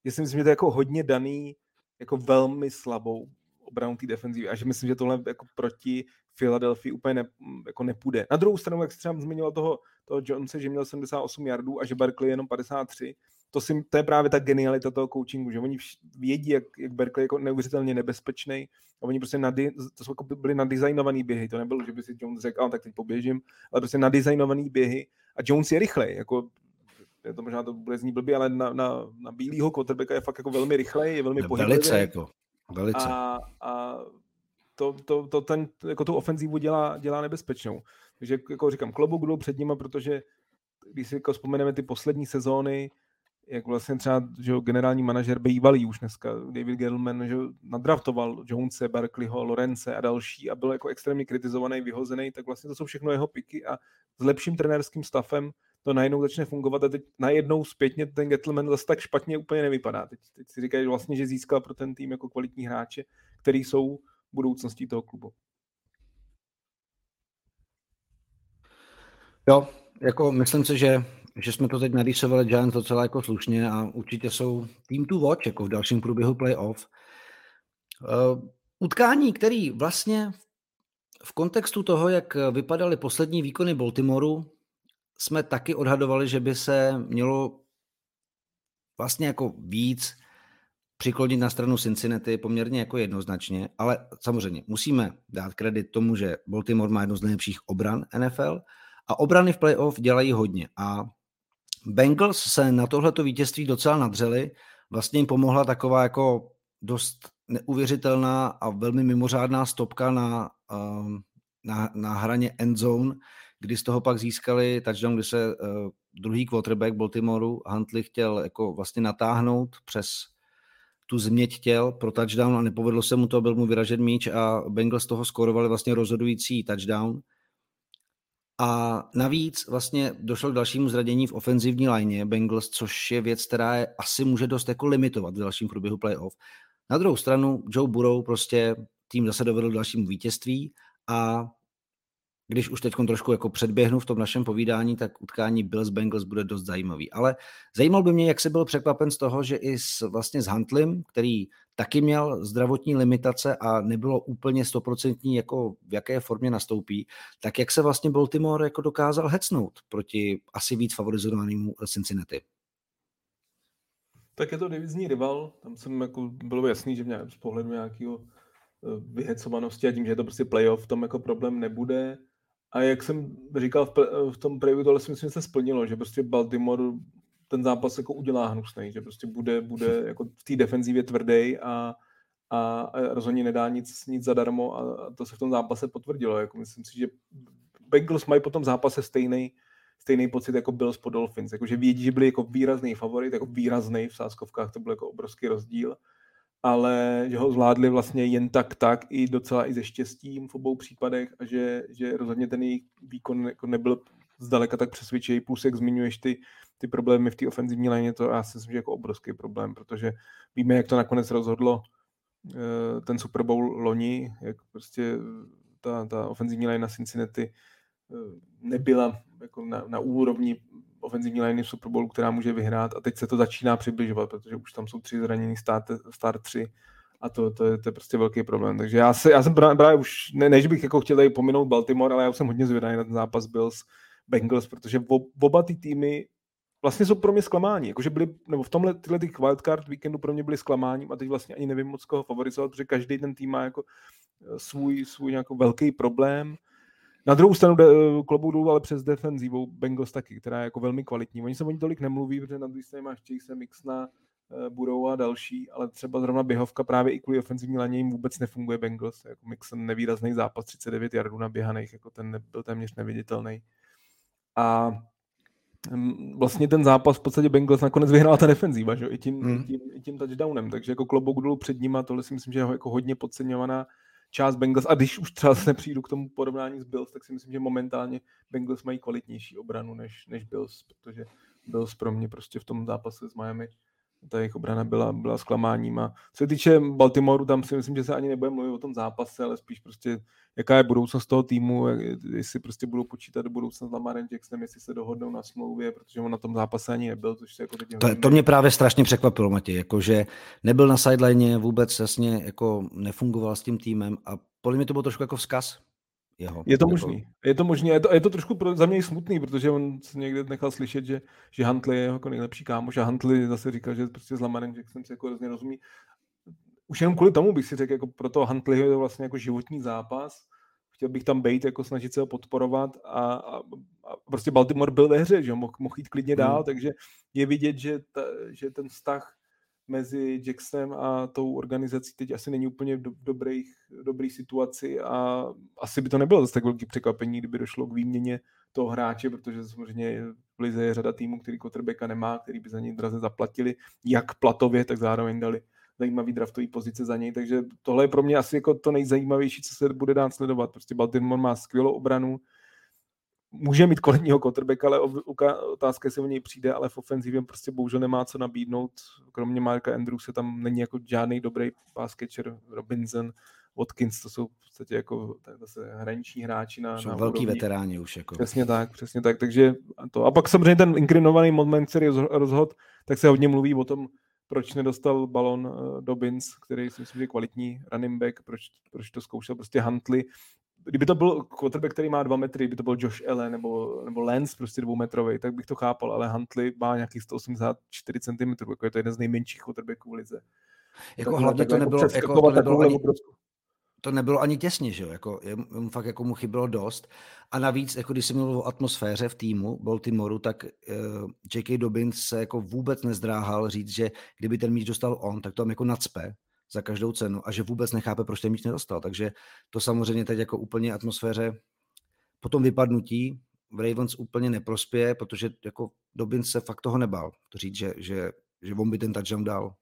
Já si myslím, že to je jako hodně daný jako velmi slabou obranu té defenzivy a že myslím, že tohle jako proti Philadelphia úplně ne, jako nepůjde. Na druhou stranu, jak jsi třeba zmiňoval toho, toho Jonesa, že měl 78 yardů a že Berkeley jenom 53, to, si, to je právě ta genialita toho coachingu, že oni vědí, jak, jak Berkeley je jako neuvěřitelně nebezpečný a oni prostě nadi, to jsou jako byly nadizajnovaný běhy, to nebylo, že by si Jones řekl, tak teď poběžím, ale prostě nadizajnovaný běhy a Jones je rychlej, jako je to možná to bude znít blbý, ale na, na, na bílýho quarterbacka je fakt jako velmi rychlej, je velmi pohyblivý. Velice jako, velice. A, a to, to, to, ten, jako tu ofenzívu dělá, dělá nebezpečnou. Takže jako říkám, klobouk budou před nimi, protože když si jako vzpomeneme ty poslední sezóny, jak vlastně třeba že generální manažer bývalý už dneska, David Gettleman, že nadraftoval Jonese, Barkleyho, Lorence a další a byl jako extrémně kritizovaný, vyhozený, tak vlastně to jsou všechno jeho piky a s lepším trenérským stavem to najednou začne fungovat a teď najednou zpětně ten Gettleman zase tak špatně úplně nevypadá. Teď, teď si říkají vlastně, že získal pro ten tým jako kvalitní hráče, který jsou budoucností toho klubu. Jo, jako myslím si, že, že jsme to teď narýsovali Giants docela jako slušně a určitě jsou tým to watch jako v dalším průběhu playoff. Uh, utkání, který vlastně v kontextu toho, jak vypadaly poslední výkony Baltimoru, jsme taky odhadovali, že by se mělo vlastně jako víc přiklonit na stranu Cincinnati poměrně jako jednoznačně, ale samozřejmě musíme dát kredit tomu, že Baltimore má jednu z nejlepších obran NFL a obrany v playoff dělají hodně a Bengals se na tohleto vítězství docela nadřeli, vlastně jim pomohla taková jako dost neuvěřitelná a velmi mimořádná stopka na, um, na, na hraně endzone, kdy z toho pak získali touchdown, kdy se uh, druhý quarterback Baltimoreu Huntley chtěl jako vlastně natáhnout přes tu změť těl pro touchdown a nepovedlo se mu to, byl mu vyražen míč a Bengals toho skorovali vlastně rozhodující touchdown. A navíc vlastně došlo k dalšímu zradění v ofenzivní lině Bengals, což je věc, která je asi může dost jako limitovat v dalším průběhu playoff. Na druhou stranu Joe Burrow prostě tým zase dovedl dalšímu vítězství a když už teď trošku jako předběhnu v tom našem povídání, tak utkání Bills Bengals bude dost zajímavý. Ale zajímal by mě, jak se byl překvapen z toho, že i s, vlastně s Huntlem, který taky měl zdravotní limitace a nebylo úplně stoprocentní, jako v jaké formě nastoupí, tak jak se vlastně Baltimore jako dokázal hecnout proti asi víc favorizovanému Cincinnati? Tak je to divizní rival, tam jsem jako, bylo jasný, že mě z pohledu nějakého eh, vyhecovanosti a tím, že je to prostě playoff, tam jako problém nebude. A jak jsem říkal v, v tom preview, tohle si myslím, že se splnilo, že prostě Baltimore ten zápas jako udělá hnusný, že prostě bude, bude *laughs* jako v té defenzivě tvrdý a, a, a rozhodně nedá nic, nic zadarmo a, a to se v tom zápase potvrdilo. Jako myslím si, že Bengals mají po tom zápase stejný stejný pocit jako byl s Dolphins, jako že vědí, že byli jako výrazný favorit, jako výrazný v sáskovkách, to byl jako obrovský rozdíl ale že ho zvládli vlastně jen tak tak i docela i ze štěstím v obou případech a že, že rozhodně ten jejich výkon jako nebyl zdaleka tak přesvědčivý, plus jak zmiňuješ ty, ty problémy v té ofenzivní léně, to já si myslím, že jako obrovský problém, protože víme, jak to nakonec rozhodlo eh, ten Super Bowl loni, jak prostě ta, ta ofenzivní léna Cincinnati eh, nebyla jako na, na úrovni ofenzivní liney v Super Bowlu, která může vyhrát a teď se to začíná přibližovat, protože už tam jsou tři zranění start, start tři a to, to, je, to je prostě velký problém. Takže já, se, já jsem právě už, ne, než bych jako chtěl pominout Baltimore, ale já už jsem hodně zvědavý na ten zápas Bills Bengals, protože oba ty týmy vlastně jsou pro mě zklamání. Jakože byli, nebo v tomhle tyhle těch wildcard víkendu pro mě byly zklamáním a teď vlastně ani nevím moc koho favorizovat, protože každý ten tým má jako eh, svůj, svůj nějaký velký problém na druhou stranu de, klobouk dolů, ale přes defenzivou Bengals taky, která je jako velmi kvalitní. Oni se o ní tolik nemluví, protože na druhé straně máš Chase Mixna, uh, Budou a další, ale třeba zrovna běhovka právě i kvůli ofenzivní laně jim vůbec nefunguje Bengals. Jako Mixon nevýrazný zápas, 39 yardů naběhaných, jako ten byl téměř neviditelný. A vlastně ten zápas v podstatě Bengals nakonec vyhrál ta defenzíva, že? I, tím, hmm. i, tím, i tím touchdownem, takže jako klobouk dolů před nima, tohle si myslím, že je jako hodně podceňovaná část Bengals. A když už třeba se nepřijdu k tomu porovnání s Bills, tak si myslím, že momentálně Bengals mají kvalitnější obranu než, než Bills, protože Bills pro mě prostě v tom zápase s Miami ta jejich obrana byla, byla zklamáním. A co se týče Baltimoru, tam si myslím, že se ani nebude mluvit o tom zápase, ale spíš prostě, jaká je budoucnost toho týmu, jestli prostě budou počítat do budoucna s Lamarem Jacksonem, jestli se dohodnou na smlouvě, protože on na tom zápase ani nebyl, což se jako to, to, mě právě strašně překvapilo, Matěj, jako že nebyl na sideline, vůbec jasně jako nefungoval s tím týmem a podle mě to bylo trošku jako vzkaz, jeho. Je to možný. Je to možný. Je to, je to trošku pro, za mě smutný, protože on se někde nechal slyšet, že, že Huntley je jako nejlepší kámoš a Huntley zase říkal, že prostě s Lamarem Jackson si jako hrozně rozumí. Už jenom kvůli tomu bych si řekl, jako pro toho Huntley je to vlastně jako životní zápas. Chtěl bych tam být, jako snažit se ho podporovat a, a, a prostě Baltimore byl ve hře, že mohl, mohl jít klidně dál, hmm. takže je vidět, že, ta, že ten vztah mezi Jacksonem a tou organizací teď asi není úplně v do, dobrých, dobrý situaci a asi by to nebylo zase tak velký překvapení, kdyby došlo k výměně toho hráče, protože samozřejmě v Lize je řada týmů, který quarterbacka nemá, který by za něj draze zaplatili, jak platově, tak zároveň dali zajímavý draftový pozice za něj, takže tohle je pro mě asi jako to nejzajímavější, co se bude dát sledovat. Prostě Baltimore má skvělou obranu, může mít kvalitního quarterback, ale otázka, jestli o něj přijde, ale v ofenzivě prostě bohužel nemá co nabídnout. Kromě Marka Andrewse tam není jako žádný dobrý pass catcher, Robinson, Watkins, to jsou v podstatě jako zase hraniční hráči na, jsou na velký úrovni. veteráni už. Jako. Přesně tak, přesně tak. Takže to. A pak samozřejmě ten inklinovaný moment, který rozhod, tak se hodně mluví o tom, proč nedostal balon uh, Dobbins, který si myslím, že je kvalitní running back, proč, proč to zkoušel prostě Huntley kdyby to byl quarterback, který má dva metry, kdyby to byl Josh Allen nebo, nebo Lance, prostě dvoumetrový, tak bych to chápal, ale Huntley má nějakých 184 cm, jako je to jeden z nejmenších quarterbacků v lize. Jako tak hlavně to nebylo, jako, to, nebylo ani, to nebylo ani těsně, že jo, jako, mu fakt jako mu chybilo dost. A navíc, jako když jsem mluvil o atmosféře v týmu Baltimoru, tak uh, J.K. Dobbins se jako vůbec nezdráhal říct, že kdyby ten míč dostal on, tak to tam jako nacpe za každou cenu a že vůbec nechápe, proč ten míč nedostal. Takže to samozřejmě teď jako úplně atmosféře po tom vypadnutí v Ravens úplně neprospěje, protože jako Dobbins se fakt toho nebál. To říct, že, že, že on by ten touchdown dal.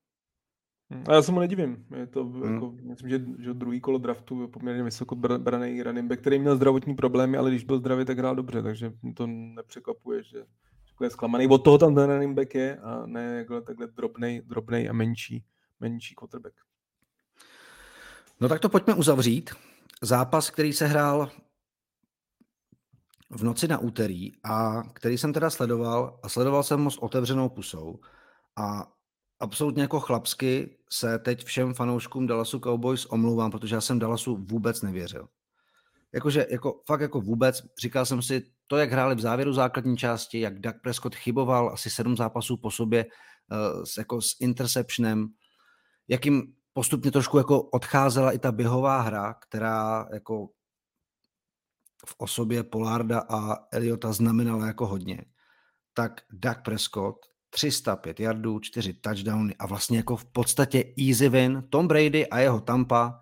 Hm, a já se mu nedivím. Je to, hmm. jako, myslím, že, že druhý kolo draftu je poměrně vysoko braný running back, který měl zdravotní problémy, ale když byl zdravý, tak hrál dobře, takže to nepřekvapuje, že, že je zklamaný. Od toho tam ten running back je a ne jako takhle drobnej, drobnej a menší, menší quarterback. No tak to pojďme uzavřít. Zápas, který se hrál v noci na úterý a který jsem teda sledoval a sledoval jsem ho s otevřenou pusou a absolutně jako chlapsky se teď všem fanouškům Dallasu Cowboys omlouvám, protože já jsem Dallasu vůbec nevěřil. Jakože jako, fakt jako vůbec, říkal jsem si, to, jak hráli v závěru základní části, jak Doug Prescott chyboval asi sedm zápasů po sobě uh, s, jako s interceptionem, jakým postupně trošku jako odcházela i ta běhová hra, která jako v osobě Polarda a Eliota znamenala jako hodně, tak Doug Prescott 305 yardů, 4 touchdowny a vlastně jako v podstatě easy win. Tom Brady a jeho Tampa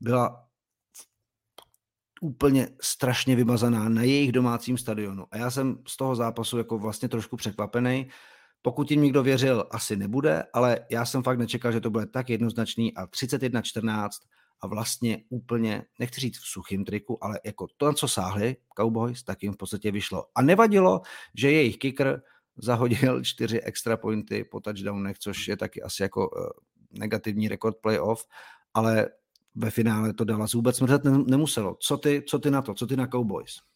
byla úplně strašně vymazaná na jejich domácím stadionu. A já jsem z toho zápasu jako vlastně trošku překvapený. Pokud jim někdo věřil, asi nebude, ale já jsem fakt nečekal, že to bude tak jednoznačný a 31-14 a vlastně úplně, nechci říct v suchým triku, ale jako to, co sáhli Cowboys, tak jim v podstatě vyšlo. A nevadilo, že jejich kicker zahodil *laughs* čtyři extra pointy po touchdownech, což je taky asi jako uh, negativní rekord playoff, ale ve finále to Dallas vůbec mrzet nemuselo. Co ty, co ty na to? Co ty na Cowboys?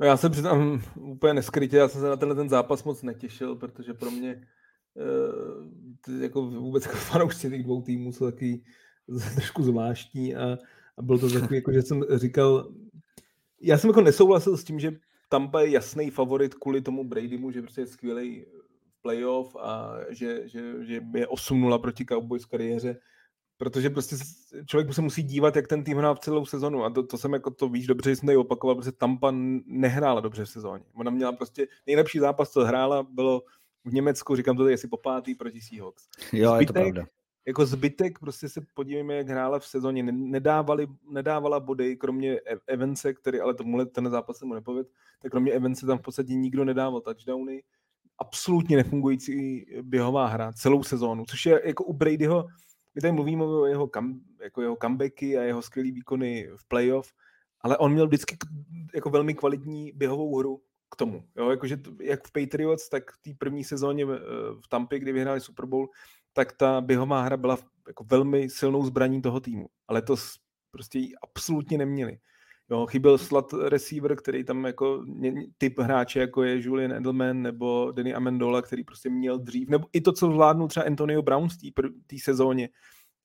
No já se přiznám *laughs* úplně neskrytě, já jsem se na tenhle ten zápas moc netěšil, protože pro mě uh, jako vůbec jako *laughs* fanoušci těch dvou týmů jsou taky *laughs* trošku zvláštní a, a bylo to takový, jako že jsem říkal, já jsem jako nesouhlasil s tím, že Tampa je jasný favorit kvůli tomu Bradymu, že prostě je skvělý playoff a že, že, že je 8-0 proti Cowboys kariéře, protože prostě člověk se musí dívat, jak ten tým hrál v celou sezonu a to, to jsem jako to víš dobře, že jsem tady opakoval, protože Tampa nehrála dobře v sezóně. Ona měla prostě nejlepší zápas, co hrála, bylo v Německu, říkám to tady asi po pátý proti Seahawks. Jo, Zbytek, je to pravda jako zbytek, prostě se podívejme, jak hrála v sezóně, nedávali, nedávala body, kromě e- Evance, který ale tomuhle ten zápas se mu nepověd, tak kromě Evance tam v podstatě nikdo nedával touchdowny, absolutně nefungující běhová hra celou sezónu, což je jako u Bradyho, my tady mluvíme o jeho, kam, jako jeho comebacky a jeho skvělý výkony v playoff, ale on měl vždycky jako velmi kvalitní běhovou hru k tomu. Jo? Jakože jak v Patriots, tak v té první sezóně v Tampě, kdy vyhráli Super Bowl, tak ta běhová hra byla jako velmi silnou zbraní toho týmu. Ale to prostě ji absolutně neměli. Jo, chyběl slot receiver, který tam jako typ hráče, jako je Julian Edelman nebo Danny Amendola, který prostě měl dřív, nebo i to, co zvládnul třeba Antonio Brown v té sezóně,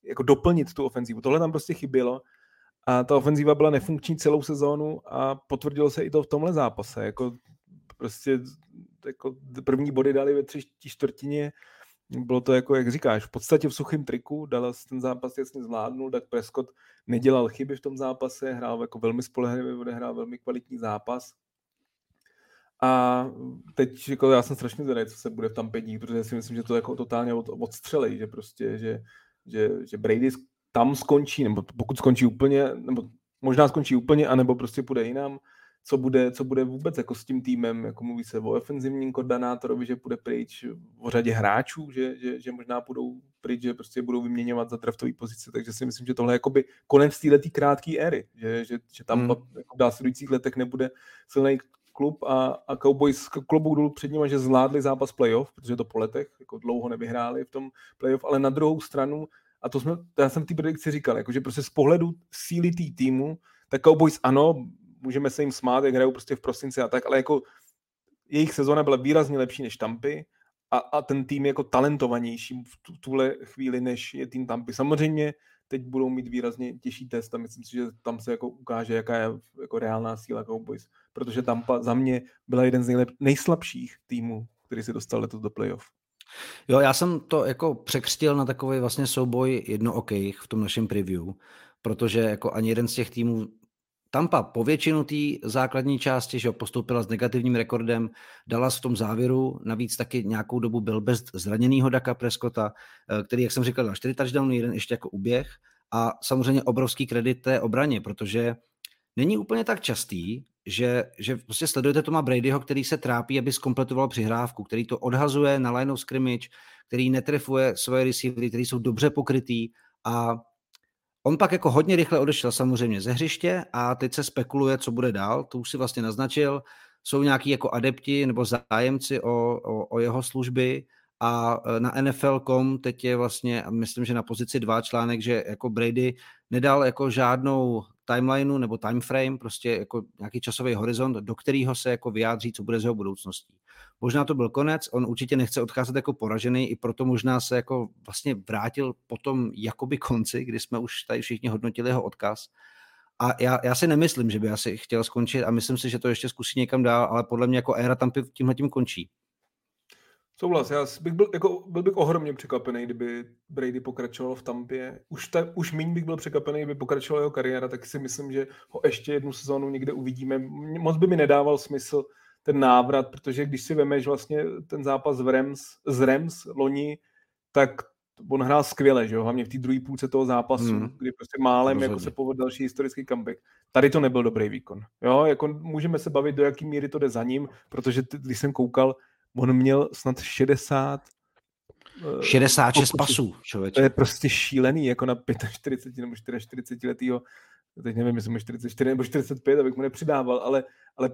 jako doplnit tu ofenzivu. Tohle tam prostě chybělo a ta ofenziva byla nefunkční celou sezónu a potvrdilo se i to v tomhle zápase. Jako prostě jako první body dali ve tři čtvrtině, bylo to jako, jak říkáš, v podstatě v suchém triku, Dallas ten zápas jasně zvládnul, tak Prescott nedělal chyby v tom zápase, hrál jako velmi spolehlivě, odehrál velmi kvalitní zápas. A teď jako já jsem strašně zvědavý, co se bude v tam dít, protože si myslím, že to jako totálně od, odstřelej, že prostě, že, že, že Brady tam skončí, nebo pokud skončí úplně, nebo možná skončí úplně, anebo prostě půjde jinam, co bude, co bude vůbec jako s tím týmem, jako mluví se o ofenzivním koordinátorovi, že půjde pryč, o řadě hráčů, že, že, že možná půjdou pryč, že prostě budou vyměňovat za draftové pozice, takže si myslím, že tohle je jakoby konec této krátké éry, že, že, že tam hmm. jako v následujících letech nebude silný klub a, a Cowboys klubu dolů před nimi, že zvládli zápas playoff, protože to po letech jako dlouho nevyhráli v tom playoff, ale na druhou stranu, a to jsme, já jsem v té predikci říkal, jako, že prostě z pohledu síly tý týmu, tak Cowboys ano, můžeme se jim smát, jak hrajou prostě v prosinci a tak, ale jako jejich sezona byla výrazně lepší než Tampy a, a ten tým je jako talentovanější v tuhle chvíli, než je tým Tampy. Samozřejmě teď budou mít výrazně těžší test a myslím si, že tam se jako ukáže, jaká je jako reálná síla Cowboys, protože Tampa za mě byla jeden z nejlep, nejslabších týmů, který se dostal letos do playoff. Jo, já jsem to jako překřtil na takový vlastně souboj jednookejch v tom našem preview, protože jako ani jeden z těch týmů Tampa po většinu té základní části že postoupila s negativním rekordem, Dallas v tom závěru, navíc taky nějakou dobu byl bez zraněného Daka Prescotta, eh, který, jak jsem říkal, na 4 touchdowny, jeden ještě jako uběh a samozřejmě obrovský kredit té obraně, protože není úplně tak častý, že, že prostě sledujete Toma Bradyho, který se trápí, aby zkompletoval přihrávku, který to odhazuje na line of scrimmage, který netrefuje svoje receivery, který jsou dobře pokrytý a on pak jako hodně rychle odešel samozřejmě ze hřiště a teď se spekuluje, co bude dál, to už si vlastně naznačil, jsou nějaký jako adepti nebo zájemci o, o, o jeho služby a e, na NFL.com teď je vlastně, myslím, že na pozici dva článek, že jako Brady nedal jako žádnou timelineu nebo timeframe, prostě jako nějaký časový horizont, do kterého se jako vyjádří, co bude z jeho budoucností. Možná to byl konec, on určitě nechce odcházet jako poražený, i proto možná se jako vlastně vrátil po tom jakoby konci, kdy jsme už tady všichni hodnotili jeho odkaz. A já, já si nemyslím, že by asi chtěl skončit a myslím si, že to ještě zkusí někam dál, ale podle mě jako éra tam tímhle tím končí. Souhlas, já bych byl, jako, byl bych ohromně překvapený, kdyby Brady pokračoval v Tampě. Už, ta, už méně bych byl překvapený, kdyby pokračoval jeho kariéra, tak si myslím, že ho ještě jednu sezónu někde uvidíme. Moc by mi nedával smysl ten návrat, protože když si vemeš vlastně ten zápas v Rams, z Rams loni, tak on hrál skvěle, že jo? hlavně v té druhé půlce toho zápasu, hmm. kdy prostě málem jako se povedl další historický comeback. Tady to nebyl dobrý výkon. Jo? Jako můžeme se bavit, do jaký míry to jde za ním, protože t- když jsem koukal, on měl snad 60 66 uh, pasů, člověče. To je prostě šílený, jako na 45 nebo 44 letýho, teď nevím, jestli 44 nebo 45, abych mu nepřidával, ale, ale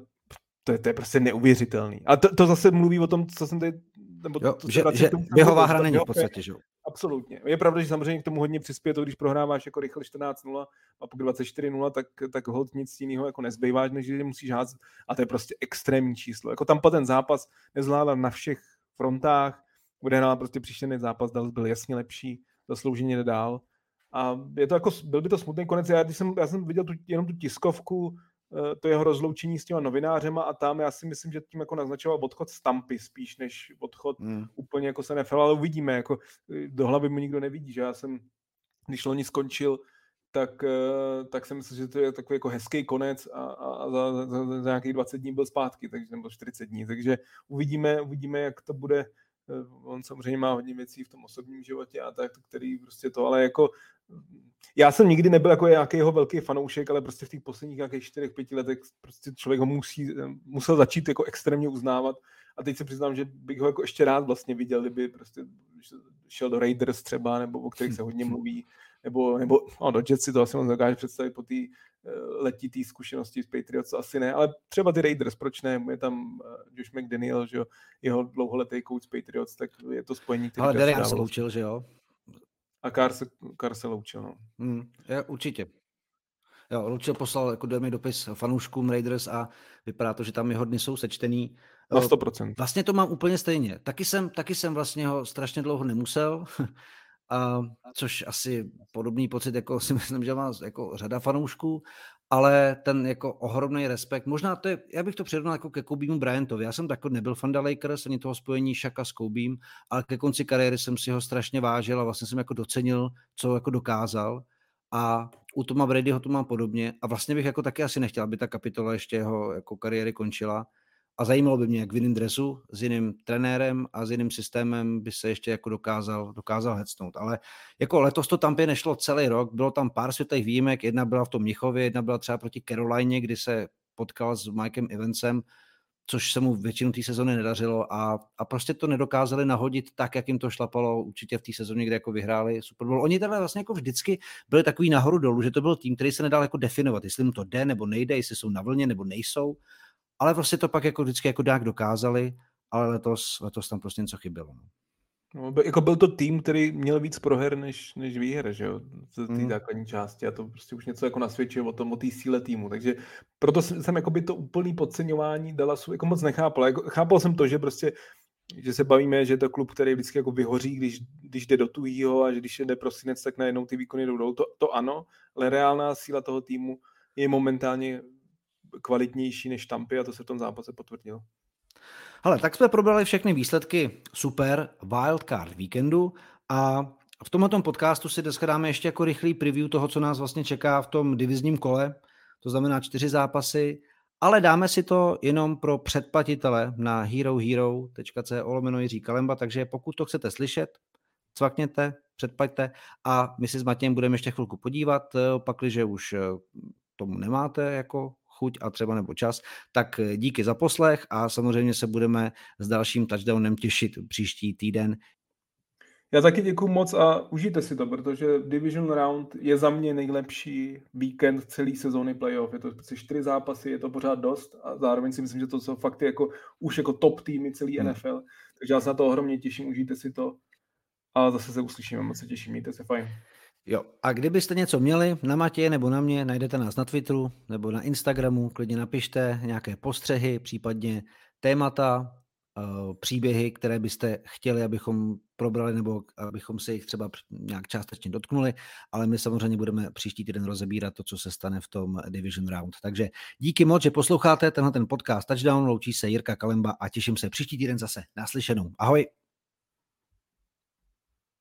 to je, to je prostě neuvěřitelný. A to, to zase mluví o tom, co jsem tady... Nebo jo, to že, že běhová hra není v podstatě, že jo? Absolutně. Je pravda, že samozřejmě k tomu hodně přispěje to, když prohráváš jako rychle 14-0 a pak 24-0, tak, tak hod nic jiného jako nezbývá, než že musíš házet. A to je prostě extrémní číslo. Jako tam ten zápas nezvládal na všech frontách, odehrál prostě příštěný zápas, Dallas byl jasně lepší, zaslouženě nedál. A je to jako, byl by to smutný konec. Já, když jsem, já jsem viděl tu, jenom tu tiskovku, to jeho rozloučení s těma novinářema a tam já si myslím, že tím jako naznačoval odchod z Tampy spíš, než odchod hmm. úplně jako se nefel, ale uvidíme, jako eh, do hlavy mu nikdo nevidí, že já jsem, když loni skončil, tak, eh, tak jsem myslel, že to je takový jako hezký konec a, a za, za, za, nějakých 20 dní byl zpátky, takže nebo 40 dní, takže uvidíme, uvidíme, jak to bude Eh, on samozřejmě má hodně věcí v tom osobním životě a tak, který prostě to, ale jako já jsem nikdy nebyl jako nějaký jeho velký fanoušek, ale prostě v těch posledních nějakých čtyřech, pěti letech prostě člověk ho musí, musel začít jako extrémně uznávat. A teď se přiznám, že bych ho jako ještě rád vlastně viděl, kdyby prostě šel do Raiders třeba, nebo o kterých se hodně mluví, nebo, nebo no, do Jets si to asi moc dokáže představit po té Eh, letitý zkušenosti z Patriots, asi ne, ale třeba ty Raiders, proč ne, je tam eh, Josh McDaniel, že jo, jeho dlouholetý coach Patriots, tak je to spojení, který Ale Derek se loučil, že jo? A Carr se, Carr se loučil, no. Hmm, je, určitě. Jo, Loučil poslal jako dojemný dopis fanouškům Raiders a vypadá to, že tam jeho dny jsou sečtený. Na 100%. Eh, vlastně to mám úplně stejně. Taky jsem, taky jsem vlastně ho strašně dlouho nemusel. *laughs* a, což asi podobný pocit, jako si *laughs* myslím, že má jako řada fanoušků, ale ten jako ohromný respekt, možná to je, já bych to přirovnal jako ke Kobeemu Bryantovi, já jsem tak nebyl fan Lakers, ani toho spojení Šaka s Kobeem, ale ke konci kariéry jsem si ho strašně vážil a vlastně jsem jako docenil, co jako dokázal. A u Toma Bradyho to mám podobně a vlastně bych jako taky asi nechtěl, aby ta kapitola ještě jeho jako kariéry končila, a zajímalo by mě, jak v jiném dresu, s jiným trenérem a s jiným systémem by se ještě jako dokázal, dokázal hecnout. Ale jako letos to tam nešlo celý rok, bylo tam pár světlých výjimek, jedna byla v tom Mnichově, jedna byla třeba proti Caroline, kdy se potkal s Mikem Evansem, což se mu většinu té sezony nedařilo a, a prostě to nedokázali nahodit tak, jak jim to šlapalo určitě v té sezóně, kde jako vyhráli Super Bowl. Oni teda vlastně jako vždycky byli takový nahoru dolů, že to byl tým, který se nedal jako definovat, jestli mu to jde nebo nejde, jestli jsou na vlně nebo nejsou ale prostě to pak jako vždycky jako dák dokázali, ale letos, letos tam prostě něco chybělo. No. No, jako byl to tým, který měl víc proher než, než výher, že jo, z té mm. základní části a to prostě už něco jako nasvědčuje o tom, o té síle týmu, takže proto jsem jako by to úplný podceňování Dallasu jako moc nechápal. Jako, chápal jsem to, že prostě že se bavíme, že je to klub, který vždycky jako vyhoří, když, když jde do tuhýho a že když jde prosinec, tak najednou ty výkony jdou dolů. To, to ano, ale reálná síla toho týmu je momentálně kvalitnější než Tampy a to se v tom zápase potvrdilo. Ale tak jsme probrali všechny výsledky super wildcard víkendu a v tomhle podcastu si dneska dáme ještě jako rychlý preview toho, co nás vlastně čeká v tom divizním kole, to znamená čtyři zápasy, ale dáme si to jenom pro předplatitele na herohero.co lomeno Jiří Kalemba, takže pokud to chcete slyšet, cvakněte, předplaťte a my si s Matějem budeme ještě chvilku podívat, pakliže už tomu nemáte jako chuť a třeba nebo čas, tak díky za poslech a samozřejmě se budeme s dalším touchdownem těšit příští týden. Já taky děkuji moc a užijte si to, protože Division Round je za mě nejlepší víkend celé sezóny playoff. Je to prostě čtyři zápasy, je to pořád dost a zároveň si myslím, že to jsou fakt jako, už jako top týmy celý hmm. NFL. Takže já se na to ohromně těším, užijte si to a zase se uslyšíme, moc se těším, mějte se fajn. Jo, a kdybyste něco měli na Matě nebo na mě, najdete nás na Twitteru nebo na Instagramu, klidně napište nějaké postřehy, případně témata, Eh, příběhy, které byste chtěli, abychom probrali nebo abychom se jich třeba nějak částečně dotknuli, ale my samozřejmě budeme příští týden rozebírat to, co se stane v tom Division Round. Takže díky moc, že posloucháte tenhle ten podcast Touchdown, loučí se Jirka Kalemba a těším se příští týden zase naslyšenou. Ahoj!